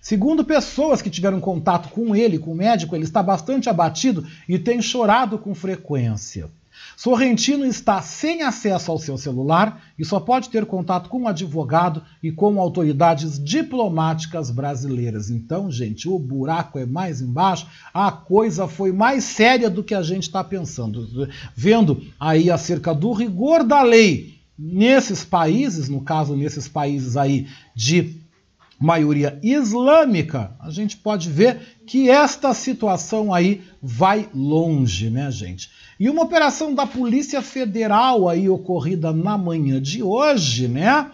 Segundo pessoas que tiveram contato com ele, com o médico, ele está bastante abatido e tem chorado com frequência. Sorrentino está sem acesso ao seu celular e só pode ter contato com um advogado e com autoridades diplomáticas brasileiras. Então, gente, o buraco é mais embaixo, a coisa foi mais séria do que a gente está pensando. Vendo aí acerca do rigor da lei nesses países, no caso, nesses países aí de maioria islâmica, a gente pode ver que esta situação aí vai longe, né, gente? E uma operação da Polícia Federal aí ocorrida na manhã de hoje, né?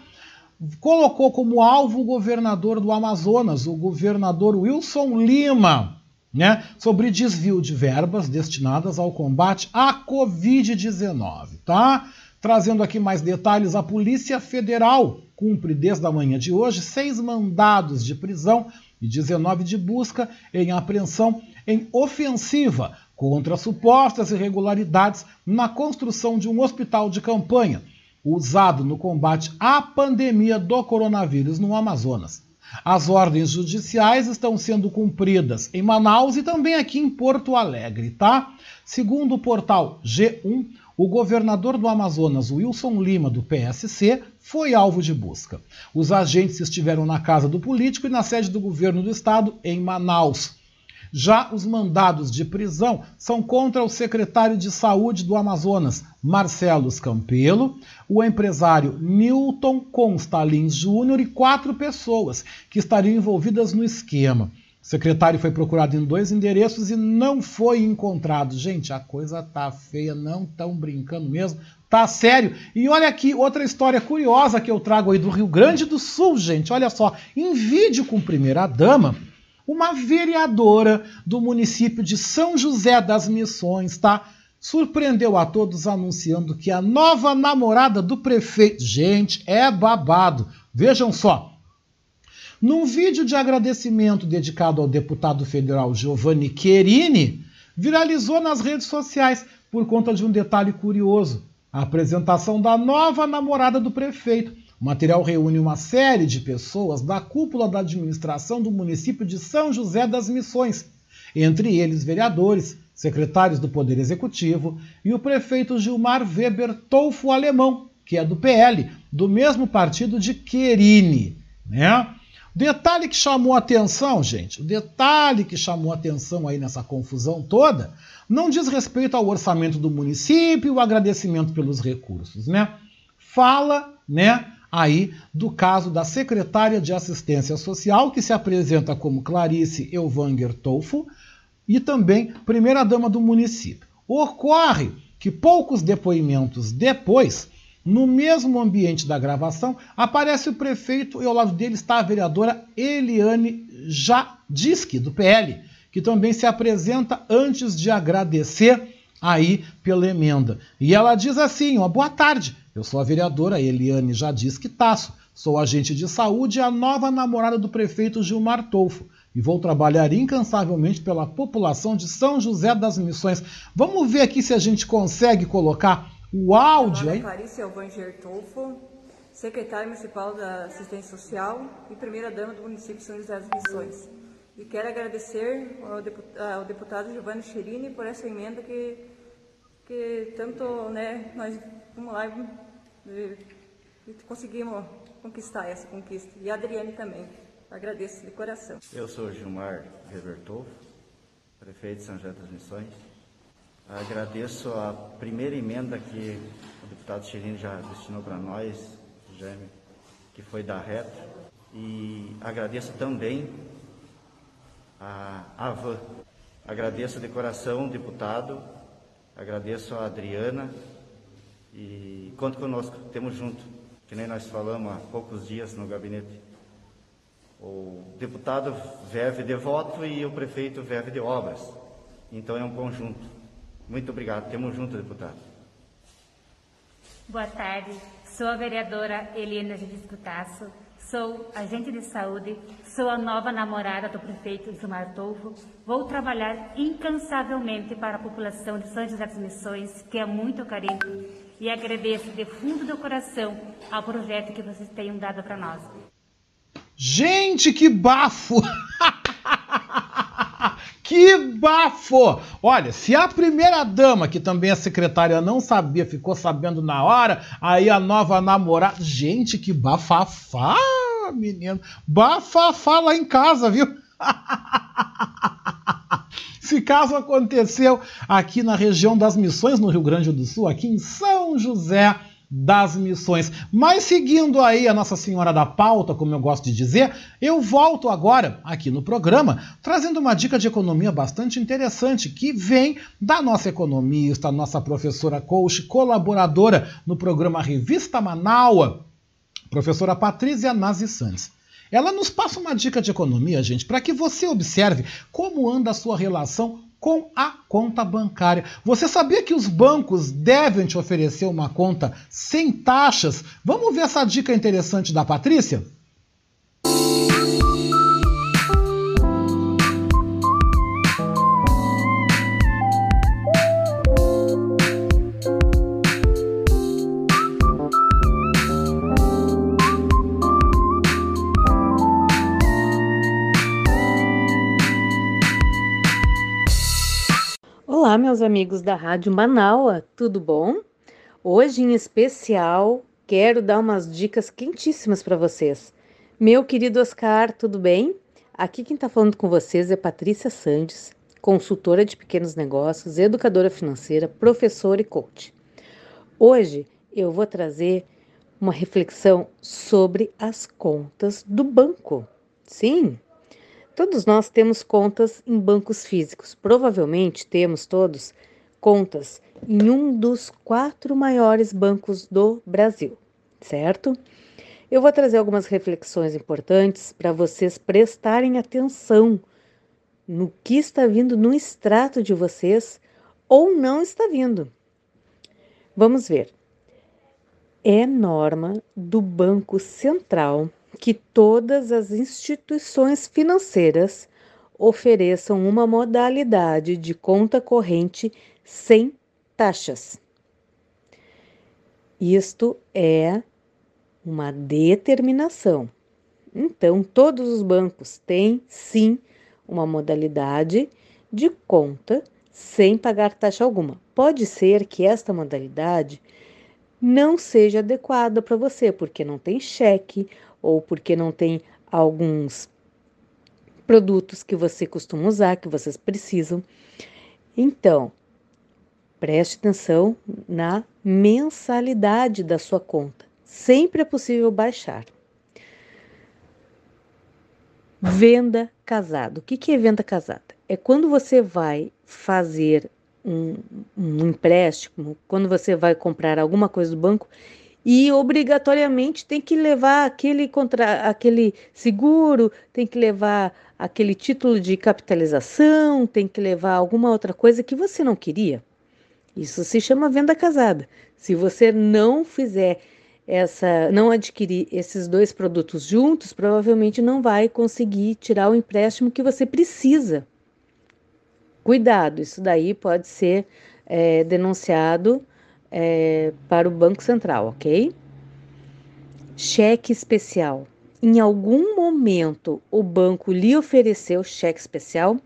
Colocou como alvo o governador do Amazonas, o governador Wilson Lima, né? Sobre desvio de verbas destinadas ao combate à Covid-19, tá? Trazendo aqui mais detalhes, a Polícia Federal cumpre desde a manhã de hoje seis mandados de prisão e 19 de busca em apreensão em ofensiva contra supostas irregularidades na construção de um hospital de campanha usado no combate à pandemia do coronavírus no Amazonas. As ordens judiciais estão sendo cumpridas em Manaus e também aqui em Porto Alegre, tá? Segundo o portal G1, o governador do Amazonas, Wilson Lima, do PSC, foi alvo de busca. Os agentes estiveram na casa do político e na sede do governo do estado, em Manaus. Já os mandados de prisão são contra o secretário de Saúde do Amazonas, Marcelo Campelo, o empresário Newton Constalins Júnior e quatro pessoas que estariam envolvidas no esquema. O secretário foi procurado em dois endereços e não foi encontrado. Gente, a coisa tá feia, não estão brincando mesmo. Tá sério. E olha aqui outra história curiosa que eu trago aí do Rio Grande do Sul, gente. Olha só, em vídeo com primeira dama, uma vereadora do município de São José das Missões, tá? Surpreendeu a todos anunciando que a nova namorada do prefeito. Gente, é babado. Vejam só. Num vídeo de agradecimento dedicado ao deputado federal Giovanni Querini, viralizou nas redes sociais por conta de um detalhe curioso: a apresentação da nova namorada do prefeito o material reúne uma série de pessoas da cúpula da administração do município de São José das Missões, entre eles vereadores, secretários do Poder Executivo e o prefeito Gilmar Weber Tolfo Alemão, que é do PL, do mesmo partido de Querini. Né? Detalhe que chamou atenção, gente, o detalhe que chamou atenção aí nessa confusão toda, não diz respeito ao orçamento do município o agradecimento pelos recursos, né? Fala, né, aí do caso da secretária de Assistência Social, que se apresenta como Clarice Elvanger Tolfo, e também primeira-dama do município. Ocorre que poucos depoimentos depois, No mesmo ambiente da gravação, aparece o prefeito e ao lado dele está a vereadora Eliane Jadiski, do PL, que também se apresenta antes de agradecer aí pela emenda. E ela diz assim: ó, boa tarde, eu sou a vereadora Eliane Jadiski Tasso, sou agente de saúde e a nova namorada do prefeito Gilmar Tolfo e vou trabalhar incansavelmente pela população de São José das Missões. Vamos ver aqui se a gente consegue colocar o áudio aí. Clarice Alvanger Tolfo, secretária municipal da Assistência Social e primeira-dama do município de São José das Missões. E quero agradecer ao deputado Giovanni Cherini por essa emenda que, que tanto né, nós vamos lá conseguimos conquistar essa conquista. E a Adriane também. Agradeço de coração. Eu sou Gilmar Revertolfo, prefeito de São José das Missões. Agradeço a primeira emenda que o deputado Chirino já destinou para nós, Jaime, que foi da reta. E agradeço também a AVAN. Agradeço de coração deputado, agradeço a Adriana e conto conosco, temos junto, que nem nós falamos há poucos dias no gabinete. O deputado verve de voto e o prefeito verve de obras. Então é um conjunto. Muito obrigado. Temos junto, deputado. Boa tarde. Sou a vereadora Helena de Tasso. Sou agente de saúde, sou a nova namorada do prefeito Gilmar Tolfo. Vou trabalhar incansavelmente para a população de São José das Missões, que é muito carente, e agradeço de fundo do coração ao projeto que vocês tenham dado para nós. Gente, que bafo! que bafo! Olha, se a primeira dama, que também é secretária, não sabia, ficou sabendo na hora, aí a nova namorada. Gente, que bafafá, menino! Bafafá lá em casa, viu? Esse caso aconteceu aqui na região das Missões, no Rio Grande do Sul, aqui em São José das missões. Mas seguindo aí a Nossa Senhora da Pauta, como eu gosto de dizer, eu volto agora aqui no programa trazendo uma dica de economia bastante interessante que vem da nossa economista, nossa professora coach, colaboradora no programa Revista Manaua, professora Patrícia Nazi Santos. Ela nos passa uma dica de economia, gente, para que você observe como anda a sua relação com a conta bancária. Você sabia que os bancos devem te oferecer uma conta sem taxas? Vamos ver essa dica interessante da Patrícia? Meus amigos da Rádio Manaua, tudo bom? Hoje, em especial, quero dar umas dicas quentíssimas para vocês. Meu querido Oscar, tudo bem? Aqui quem está falando com vocês é Patrícia Sandes, consultora de pequenos negócios, educadora financeira, professora e coach. Hoje eu vou trazer uma reflexão sobre as contas do banco. Sim, Todos nós temos contas em bancos físicos. Provavelmente temos todos contas em um dos quatro maiores bancos do Brasil, certo? Eu vou trazer algumas reflexões importantes para vocês prestarem atenção no que está vindo no extrato de vocês ou não está vindo. Vamos ver. É norma do Banco Central que todas as instituições financeiras ofereçam uma modalidade de conta corrente sem taxas. Isto é uma determinação. Então, todos os bancos têm sim uma modalidade de conta sem pagar taxa alguma. Pode ser que esta modalidade não seja adequada para você, porque não tem cheque ou porque não tem alguns produtos que você costuma usar, que vocês precisam. Então, preste atenção na mensalidade da sua conta. Sempre é possível baixar. Venda casada. O que é venda casada? É quando você vai fazer um, um empréstimo, quando você vai comprar alguma coisa do banco e obrigatoriamente tem que levar aquele, contra, aquele seguro, tem que levar aquele título de capitalização, tem que levar alguma outra coisa que você não queria. Isso se chama venda casada. Se você não fizer essa, não adquirir esses dois produtos juntos, provavelmente não vai conseguir tirar o empréstimo que você precisa. Cuidado, isso daí pode ser é, denunciado é, para o Banco Central, ok? Cheque especial. Em algum momento o banco lhe ofereceu cheque especial?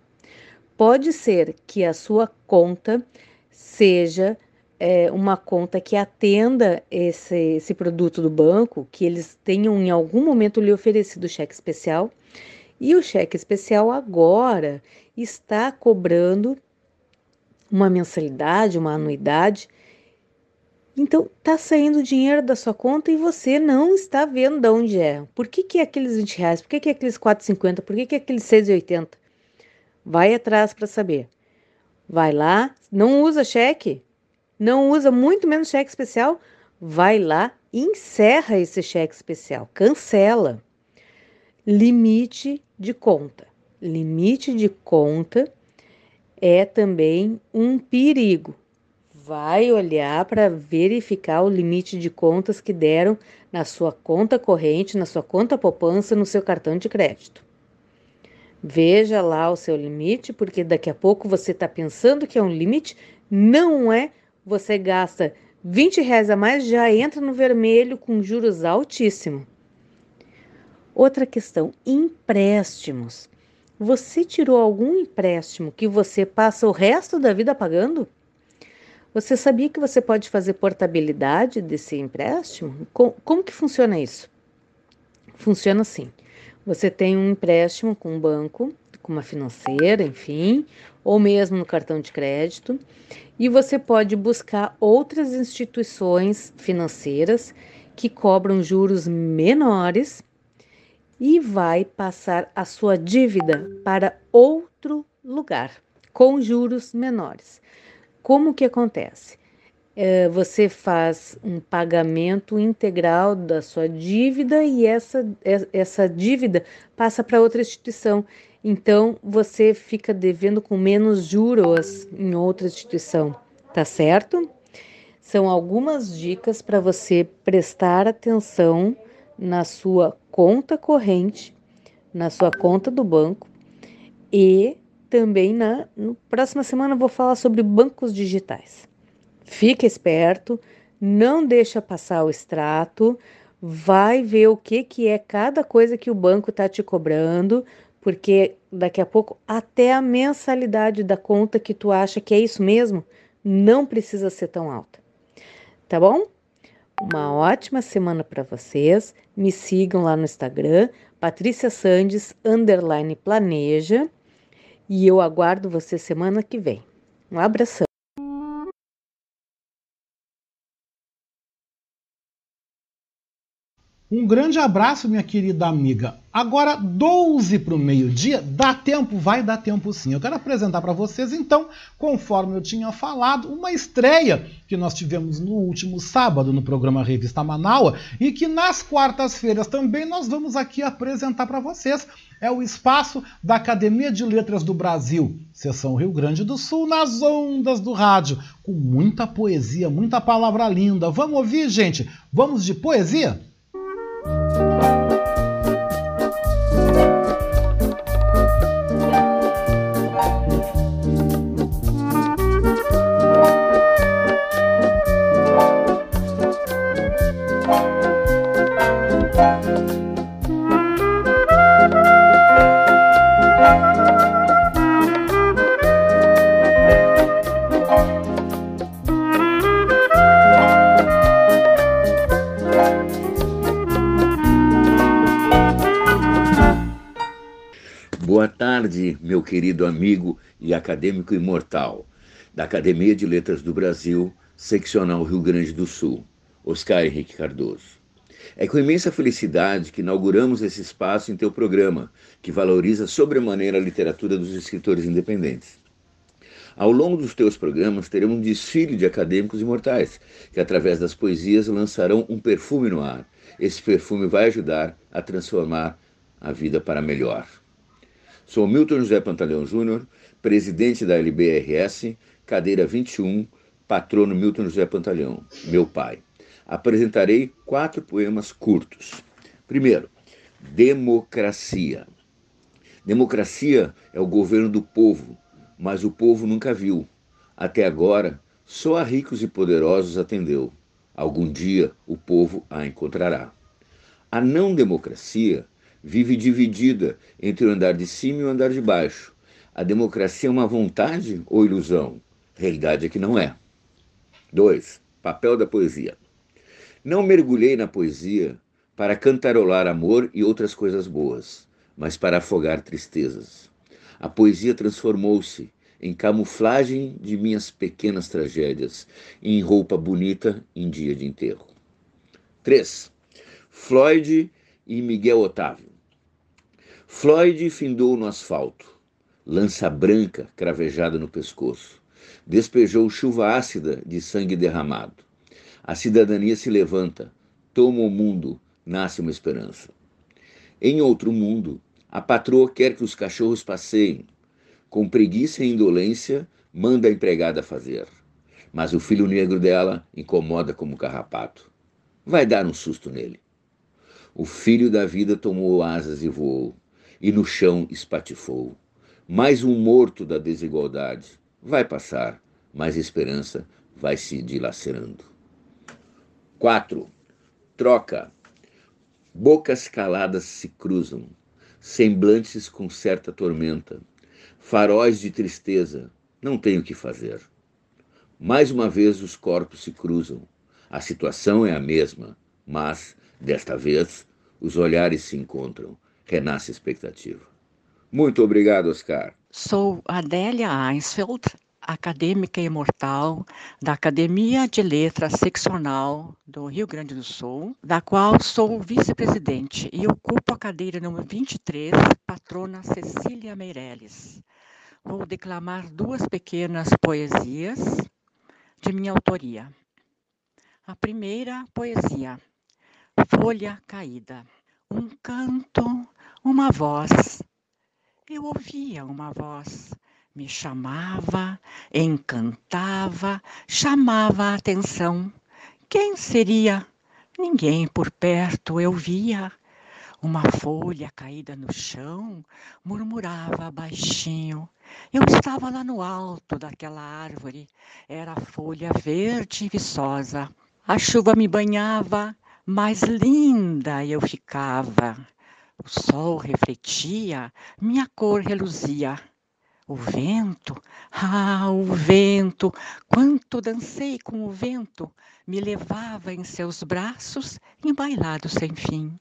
Pode ser que a sua conta seja é, uma conta que atenda esse, esse produto do banco, que eles tenham em algum momento lhe oferecido cheque especial, e o cheque especial agora está cobrando uma mensalidade, uma anuidade então, tá saindo dinheiro da sua conta e você não está vendo de onde é. Por que, que é aqueles 20 reais? Por que, que é aqueles 4,50? Por que, que é aqueles 6,80? Vai atrás para saber. Vai lá, não usa cheque, não usa muito menos cheque especial, vai lá e encerra esse cheque especial, cancela. Limite de conta. Limite de conta é também um perigo vai olhar para verificar o limite de contas que deram na sua conta corrente, na sua conta poupança, no seu cartão de crédito. Veja lá o seu limite, porque daqui a pouco você está pensando que é um limite, não é. Você gasta 20 reais a mais, já entra no vermelho com juros altíssimos. Outra questão: empréstimos. Você tirou algum empréstimo que você passa o resto da vida pagando? Você sabia que você pode fazer portabilidade desse empréstimo? Com, como que funciona isso? Funciona assim: você tem um empréstimo com um banco, com uma financeira, enfim, ou mesmo no cartão de crédito, e você pode buscar outras instituições financeiras que cobram juros menores e vai passar a sua dívida para outro lugar com juros menores. Como que acontece? É, você faz um pagamento integral da sua dívida e essa, é, essa dívida passa para outra instituição. Então você fica devendo com menos juros em outra instituição, tá certo? São algumas dicas para você prestar atenção na sua conta corrente, na sua conta do banco e também na próxima semana vou falar sobre bancos digitais. Fique esperto, não deixa passar o extrato, vai ver o que, que é cada coisa que o banco está te cobrando, porque daqui a pouco até a mensalidade da conta que tu acha que é isso mesmo não precisa ser tão alta. Tá bom? Uma ótima semana para vocês. Me sigam lá no Instagram, Patrícia Sandes, underline planeja e eu aguardo você semana que vem. Um abração. Um grande abraço, minha querida amiga. Agora, 12 para o meio-dia, dá tempo? Vai dar tempo sim. Eu quero apresentar para vocês, então, conforme eu tinha falado, uma estreia que nós tivemos no último sábado no programa Revista Manaua e que nas quartas-feiras também nós vamos aqui apresentar para vocês. É o espaço da Academia de Letras do Brasil, seção Rio Grande do Sul, nas ondas do rádio, com muita poesia, muita palavra linda. Vamos ouvir, gente? Vamos de poesia? Querido amigo e acadêmico imortal da Academia de Letras do Brasil, seccional Rio Grande do Sul, Oscar Henrique Cardoso. É com imensa felicidade que inauguramos esse espaço em teu programa, que valoriza sobremaneira a literatura dos escritores independentes. Ao longo dos teus programas, teremos um desfile de acadêmicos imortais, que através das poesias lançarão um perfume no ar. Esse perfume vai ajudar a transformar a vida para melhor. Sou Milton José Pantaleão Júnior, presidente da LBRS, cadeira 21, patrono Milton José Pantaleão, meu pai. Apresentarei quatro poemas curtos. Primeiro, Democracia. Democracia é o governo do povo, mas o povo nunca viu. Até agora, só a ricos e poderosos atendeu. Algum dia o povo a encontrará. A não democracia vive dividida entre o andar de cima e o andar de baixo. A democracia é uma vontade ou ilusão? Realidade é que não é. 2. Papel da poesia. Não mergulhei na poesia para cantarolar amor e outras coisas boas, mas para afogar tristezas. A poesia transformou-se em camuflagem de minhas pequenas tragédias, em roupa bonita em dia de enterro. 3. Floyd e Miguel Otávio. Floyd findou no asfalto, lança branca cravejada no pescoço. Despejou chuva ácida de sangue derramado. A cidadania se levanta, toma o mundo, nasce uma esperança. Em outro mundo, a patroa quer que os cachorros passeiem. Com preguiça e indolência, manda a empregada fazer. Mas o filho negro dela incomoda como carrapato. Vai dar um susto nele. O filho da vida tomou asas e voou, e no chão espatifou. Mais um morto da desigualdade. Vai passar, mas a esperança vai se dilacerando. 4. Troca. Bocas caladas se cruzam semblantes com certa tormenta, faróis de tristeza, não tenho o que fazer. Mais uma vez os corpos se cruzam. A situação é a mesma, mas, desta vez, os olhares se encontram. Renasce expectativa. Muito obrigado, Oscar. Sou Adélia Einsfeld, acadêmica imortal da Academia de Letras Seccional do Rio Grande do Sul, da qual sou vice-presidente e ocupo a cadeira número 23, patrona Cecília Meirelles. Vou declamar duas pequenas poesias de minha autoria. A primeira poesia, Folha Caída. Um canto, uma voz. Eu ouvia uma voz me chamava, encantava, chamava a atenção. Quem seria? Ninguém por perto eu via. Uma folha caída no chão murmurava baixinho. Eu estava lá no alto daquela árvore, era folha verde e viçosa. A chuva me banhava, mais linda eu ficava. O sol refletia, minha cor reluzia. O vento, ah, o vento, quanto dancei com o vento, me levava em seus braços, embailado sem fim.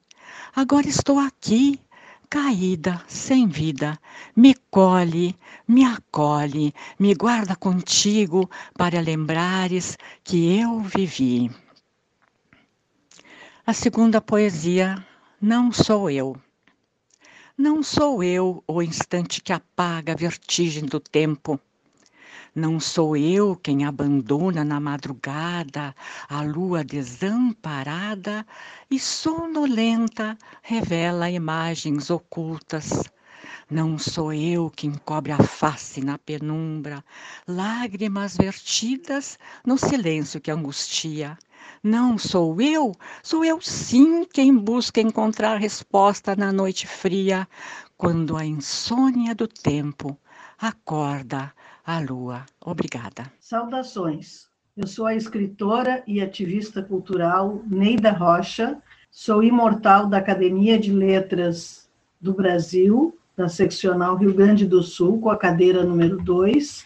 Agora estou aqui, caída, sem vida, me colhe, me acolhe, me guarda contigo para lembrares que eu vivi. A segunda poesia, Não Sou Eu. Não sou eu o instante que apaga a vertigem do tempo. Não sou eu quem abandona na madrugada a lua desamparada e sonolenta revela imagens ocultas. Não sou eu quem cobre a face na penumbra, lágrimas vertidas no silêncio que angustia. Não sou eu, sou eu sim quem busca encontrar resposta na noite fria, quando a insônia do tempo acorda a lua. Obrigada. Saudações. Eu sou a escritora e ativista cultural Neida Rocha, sou imortal da Academia de Letras do Brasil, da seccional Rio Grande do Sul, com a cadeira número 2,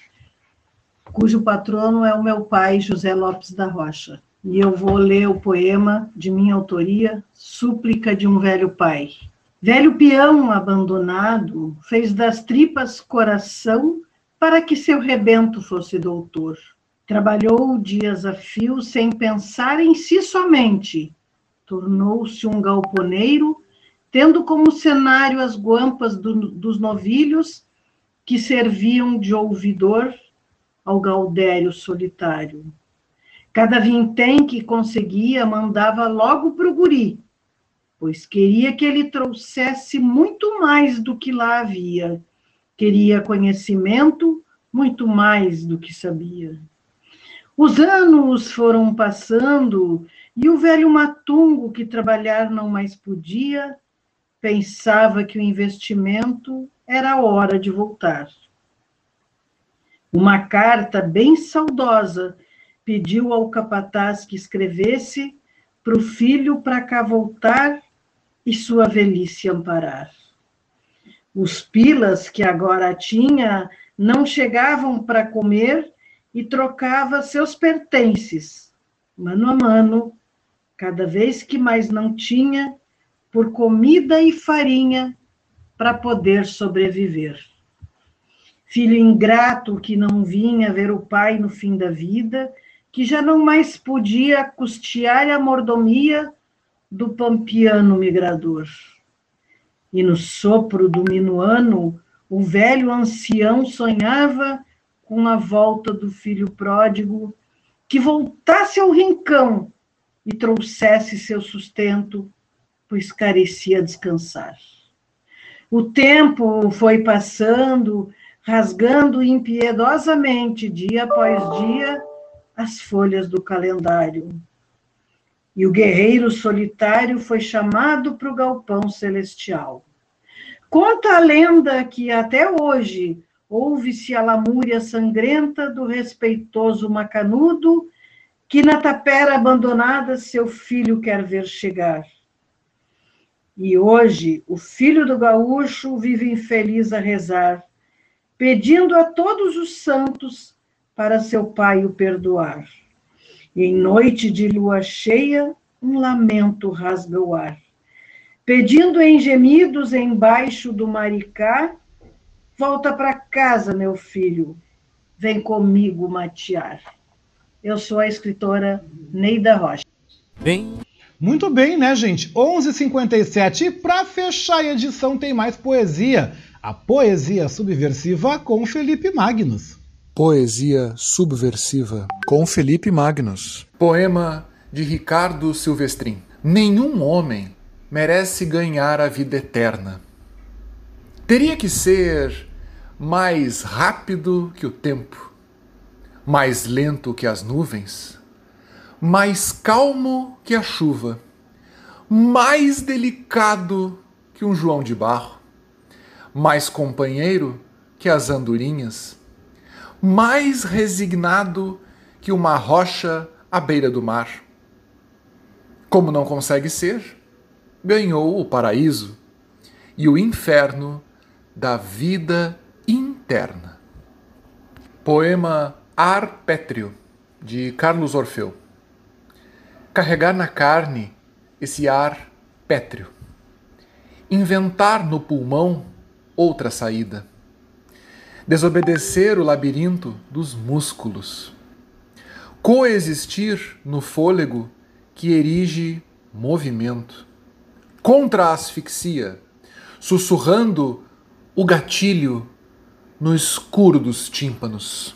cujo patrono é o meu pai, José Lopes da Rocha e eu vou ler o poema de minha autoria, Súplica de um Velho Pai. Velho peão abandonado fez das tripas coração para que seu rebento fosse doutor. Trabalhou dias a fio sem pensar em si somente. Tornou-se um galponeiro, tendo como cenário as guampas do, dos novilhos que serviam de ouvidor ao Gaudério solitário. Cada vintém que conseguia mandava logo para o guri, pois queria que ele trouxesse muito mais do que lá havia. Queria conhecimento muito mais do que sabia. Os anos foram passando e o velho matungo, que trabalhar não mais podia, pensava que o investimento era hora de voltar. Uma carta bem saudosa pediu ao capataz que escrevesse para o filho para cá voltar e sua velhice amparar. Os pilas que agora tinha não chegavam para comer e trocava seus pertences, mano a mano, cada vez que mais não tinha, por comida e farinha para poder sobreviver. Filho ingrato que não vinha ver o pai no fim da vida que já não mais podia custear a mordomia do pampiano migrador. E no sopro do minuano, o velho ancião sonhava com a volta do filho pródigo, que voltasse ao rincão e trouxesse seu sustento, pois carecia descansar. O tempo foi passando, rasgando impiedosamente, dia após dia, as folhas do calendário. E o guerreiro solitário foi chamado para o galpão celestial. Conta a lenda que até hoje ouve-se a lamúria sangrenta do respeitoso macanudo que na tapera abandonada seu filho quer ver chegar. E hoje o filho do gaúcho vive infeliz a rezar, pedindo a todos os santos para seu pai o perdoar. E em noite de lua cheia, um lamento rasga o ar. Pedindo em gemidos embaixo do maricá, volta para casa, meu filho, vem comigo matear. Eu sou a escritora Neida Rocha. Bem. Muito bem, né, gente? 11h57. E para fechar a edição, tem mais poesia. A poesia subversiva com Felipe Magnus. Poesia subversiva com Felipe Magnus. Poema de Ricardo Silvestrin. Nenhum homem merece ganhar a vida eterna. Teria que ser mais rápido que o tempo, mais lento que as nuvens, mais calmo que a chuva, mais delicado que um João de Barro, mais companheiro que as andorinhas mais resignado que uma rocha à beira do mar. Como não consegue ser, ganhou o paraíso e o inferno da vida interna. Poema Ar Pétreo, de Carlos Orfeu. Carregar na carne esse ar pétreo. Inventar no pulmão outra saída desobedecer o labirinto dos músculos, coexistir no fôlego que erige movimento, contra a asfixia, sussurrando o gatilho no escuro dos tímpanos.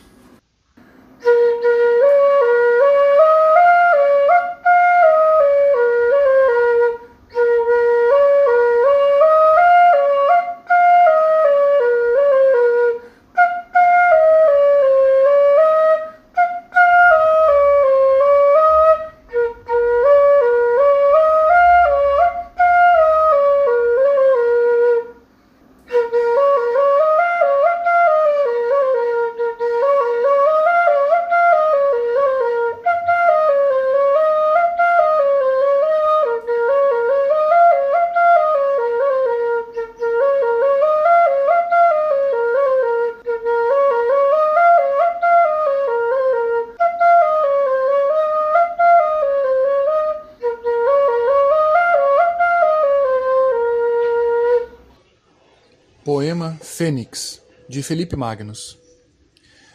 Fênix, de Felipe Magnus.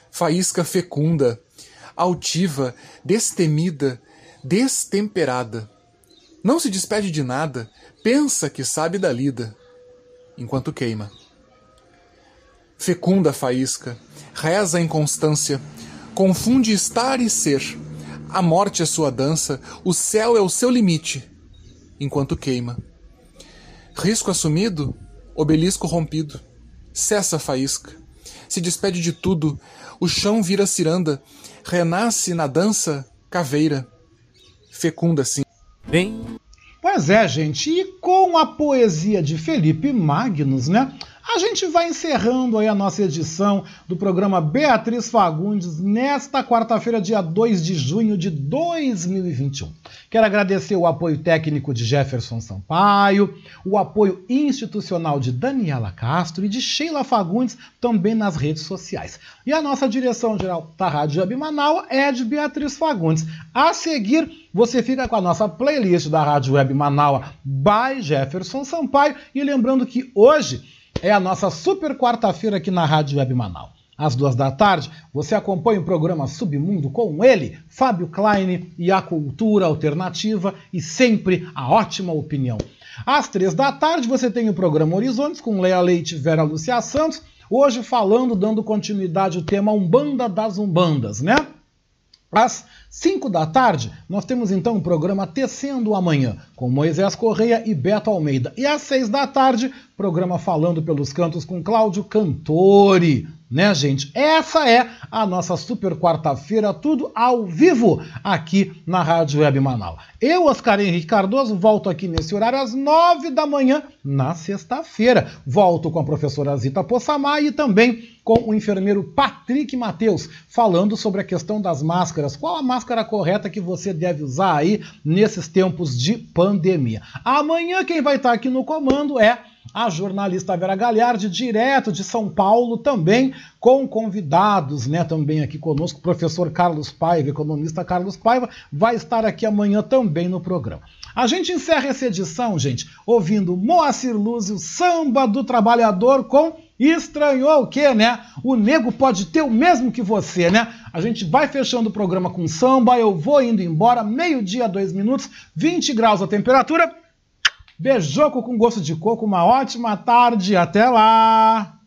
Faísca fecunda, altiva, destemida, destemperada. Não se despede de nada, pensa que sabe da lida, enquanto queima. Fecunda faísca, reza a inconstância, confunde estar e ser. A morte é sua dança, o céu é o seu limite, enquanto queima. Risco assumido, obelisco rompido. Cessa a faísca. Se despede de tudo, o chão vira ciranda, renasce na dança caveira. Fecunda sim. Bem. Pois é, gente, e com a poesia de Felipe Magnus, né? A gente vai encerrando aí a nossa edição do programa Beatriz Fagundes nesta quarta-feira, dia 2 de junho de 2021. Quero agradecer o apoio técnico de Jefferson Sampaio, o apoio institucional de Daniela Castro e de Sheila Fagundes também nas redes sociais. E a nossa direção geral da Rádio Web Manaus é de Beatriz Fagundes. A seguir, você fica com a nossa playlist da Rádio Web Manaus by Jefferson Sampaio e lembrando que hoje é a nossa super quarta-feira aqui na Rádio Web Manaus. Às duas da tarde, você acompanha o programa Submundo com ele, Fábio Klein, e a cultura alternativa e sempre a ótima opinião. Às três da tarde, você tem o programa Horizontes com Leia Leite e Vera Lúcia Santos, hoje falando, dando continuidade ao tema Umbanda das Umbandas, né? Às 5 da tarde, nós temos então o programa Tecendo Amanhã, com Moisés Correia e Beto Almeida. E às 6 da tarde, programa Falando pelos Cantos com Cláudio Cantori né, gente? Essa é a nossa super quarta-feira, tudo ao vivo aqui na Rádio Web Manaus. Eu, Oscar Henrique Cardoso, volto aqui nesse horário às nove da manhã, na sexta-feira. Volto com a professora Zita Possamay e também com o enfermeiro Patrick Mateus, falando sobre a questão das máscaras. Qual a máscara correta que você deve usar aí nesses tempos de pandemia? Amanhã quem vai estar aqui no comando é a jornalista Vera Galhardi, direto de São Paulo, também com convidados, né? Também aqui conosco, o professor Carlos Paiva, economista Carlos Paiva, vai estar aqui amanhã também no programa. A gente encerra essa edição, gente, ouvindo Moacir Lúzio, Samba do Trabalhador com Estranhou o quê, né? O nego pode ter o mesmo que você, né? A gente vai fechando o programa com samba, eu vou indo embora, meio-dia, dois minutos, 20 graus a temperatura. Beijoco com gosto de coco, uma ótima tarde, até lá!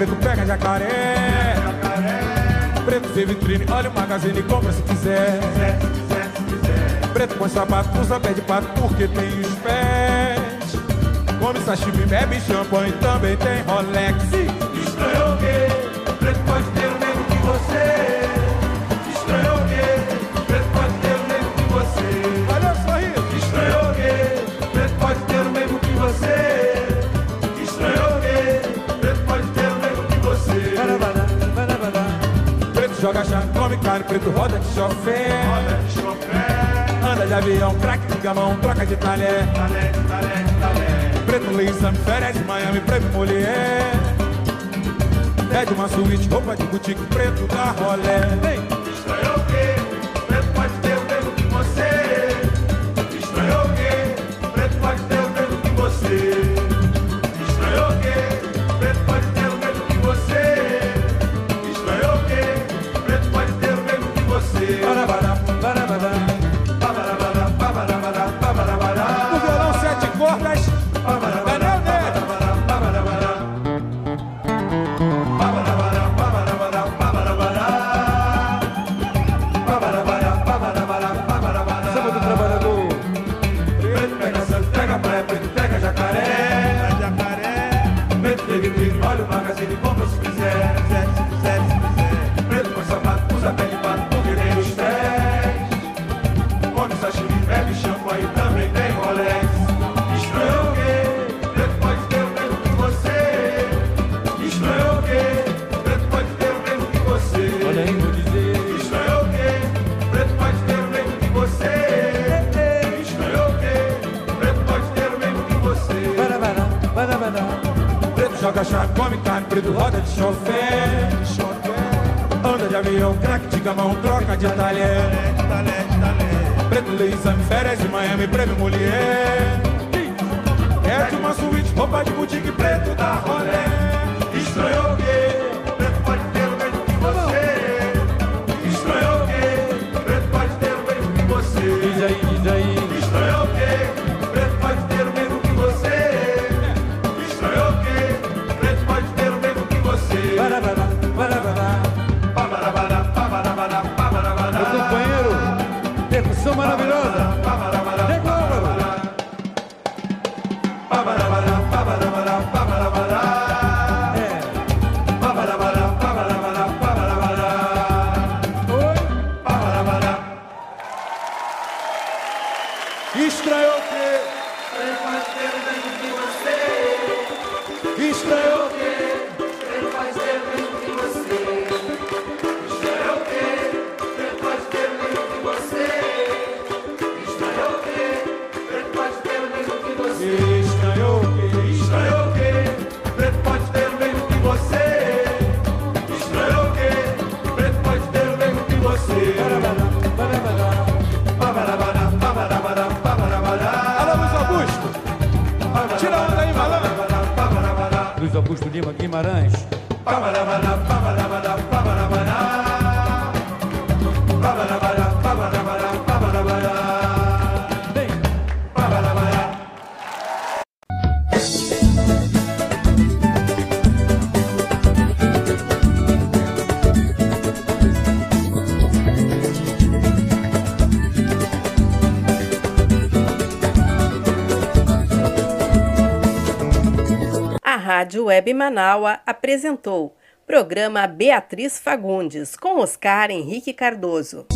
Preto pega jacaré. Preto vê vitrine, olha o magazine e compra se quiser. Preto põe sapato, usa pé de pato porque tem os pés. Come sashimi, bebe champanhe, também tem Rolex. Estranho o quê? Preto pode ter joga chá, come carne, preto roda de chofé. Roda de chofé. Anda de avião, craque de gamão, troca de talher. Talher, talher, talher. Preto exame, férias de Miami, preto mulher. Pede uma suíte, roupa de boutique, preto da rolé. Rádio Web Manaua apresentou programa Beatriz Fagundes com Oscar Henrique Cardoso.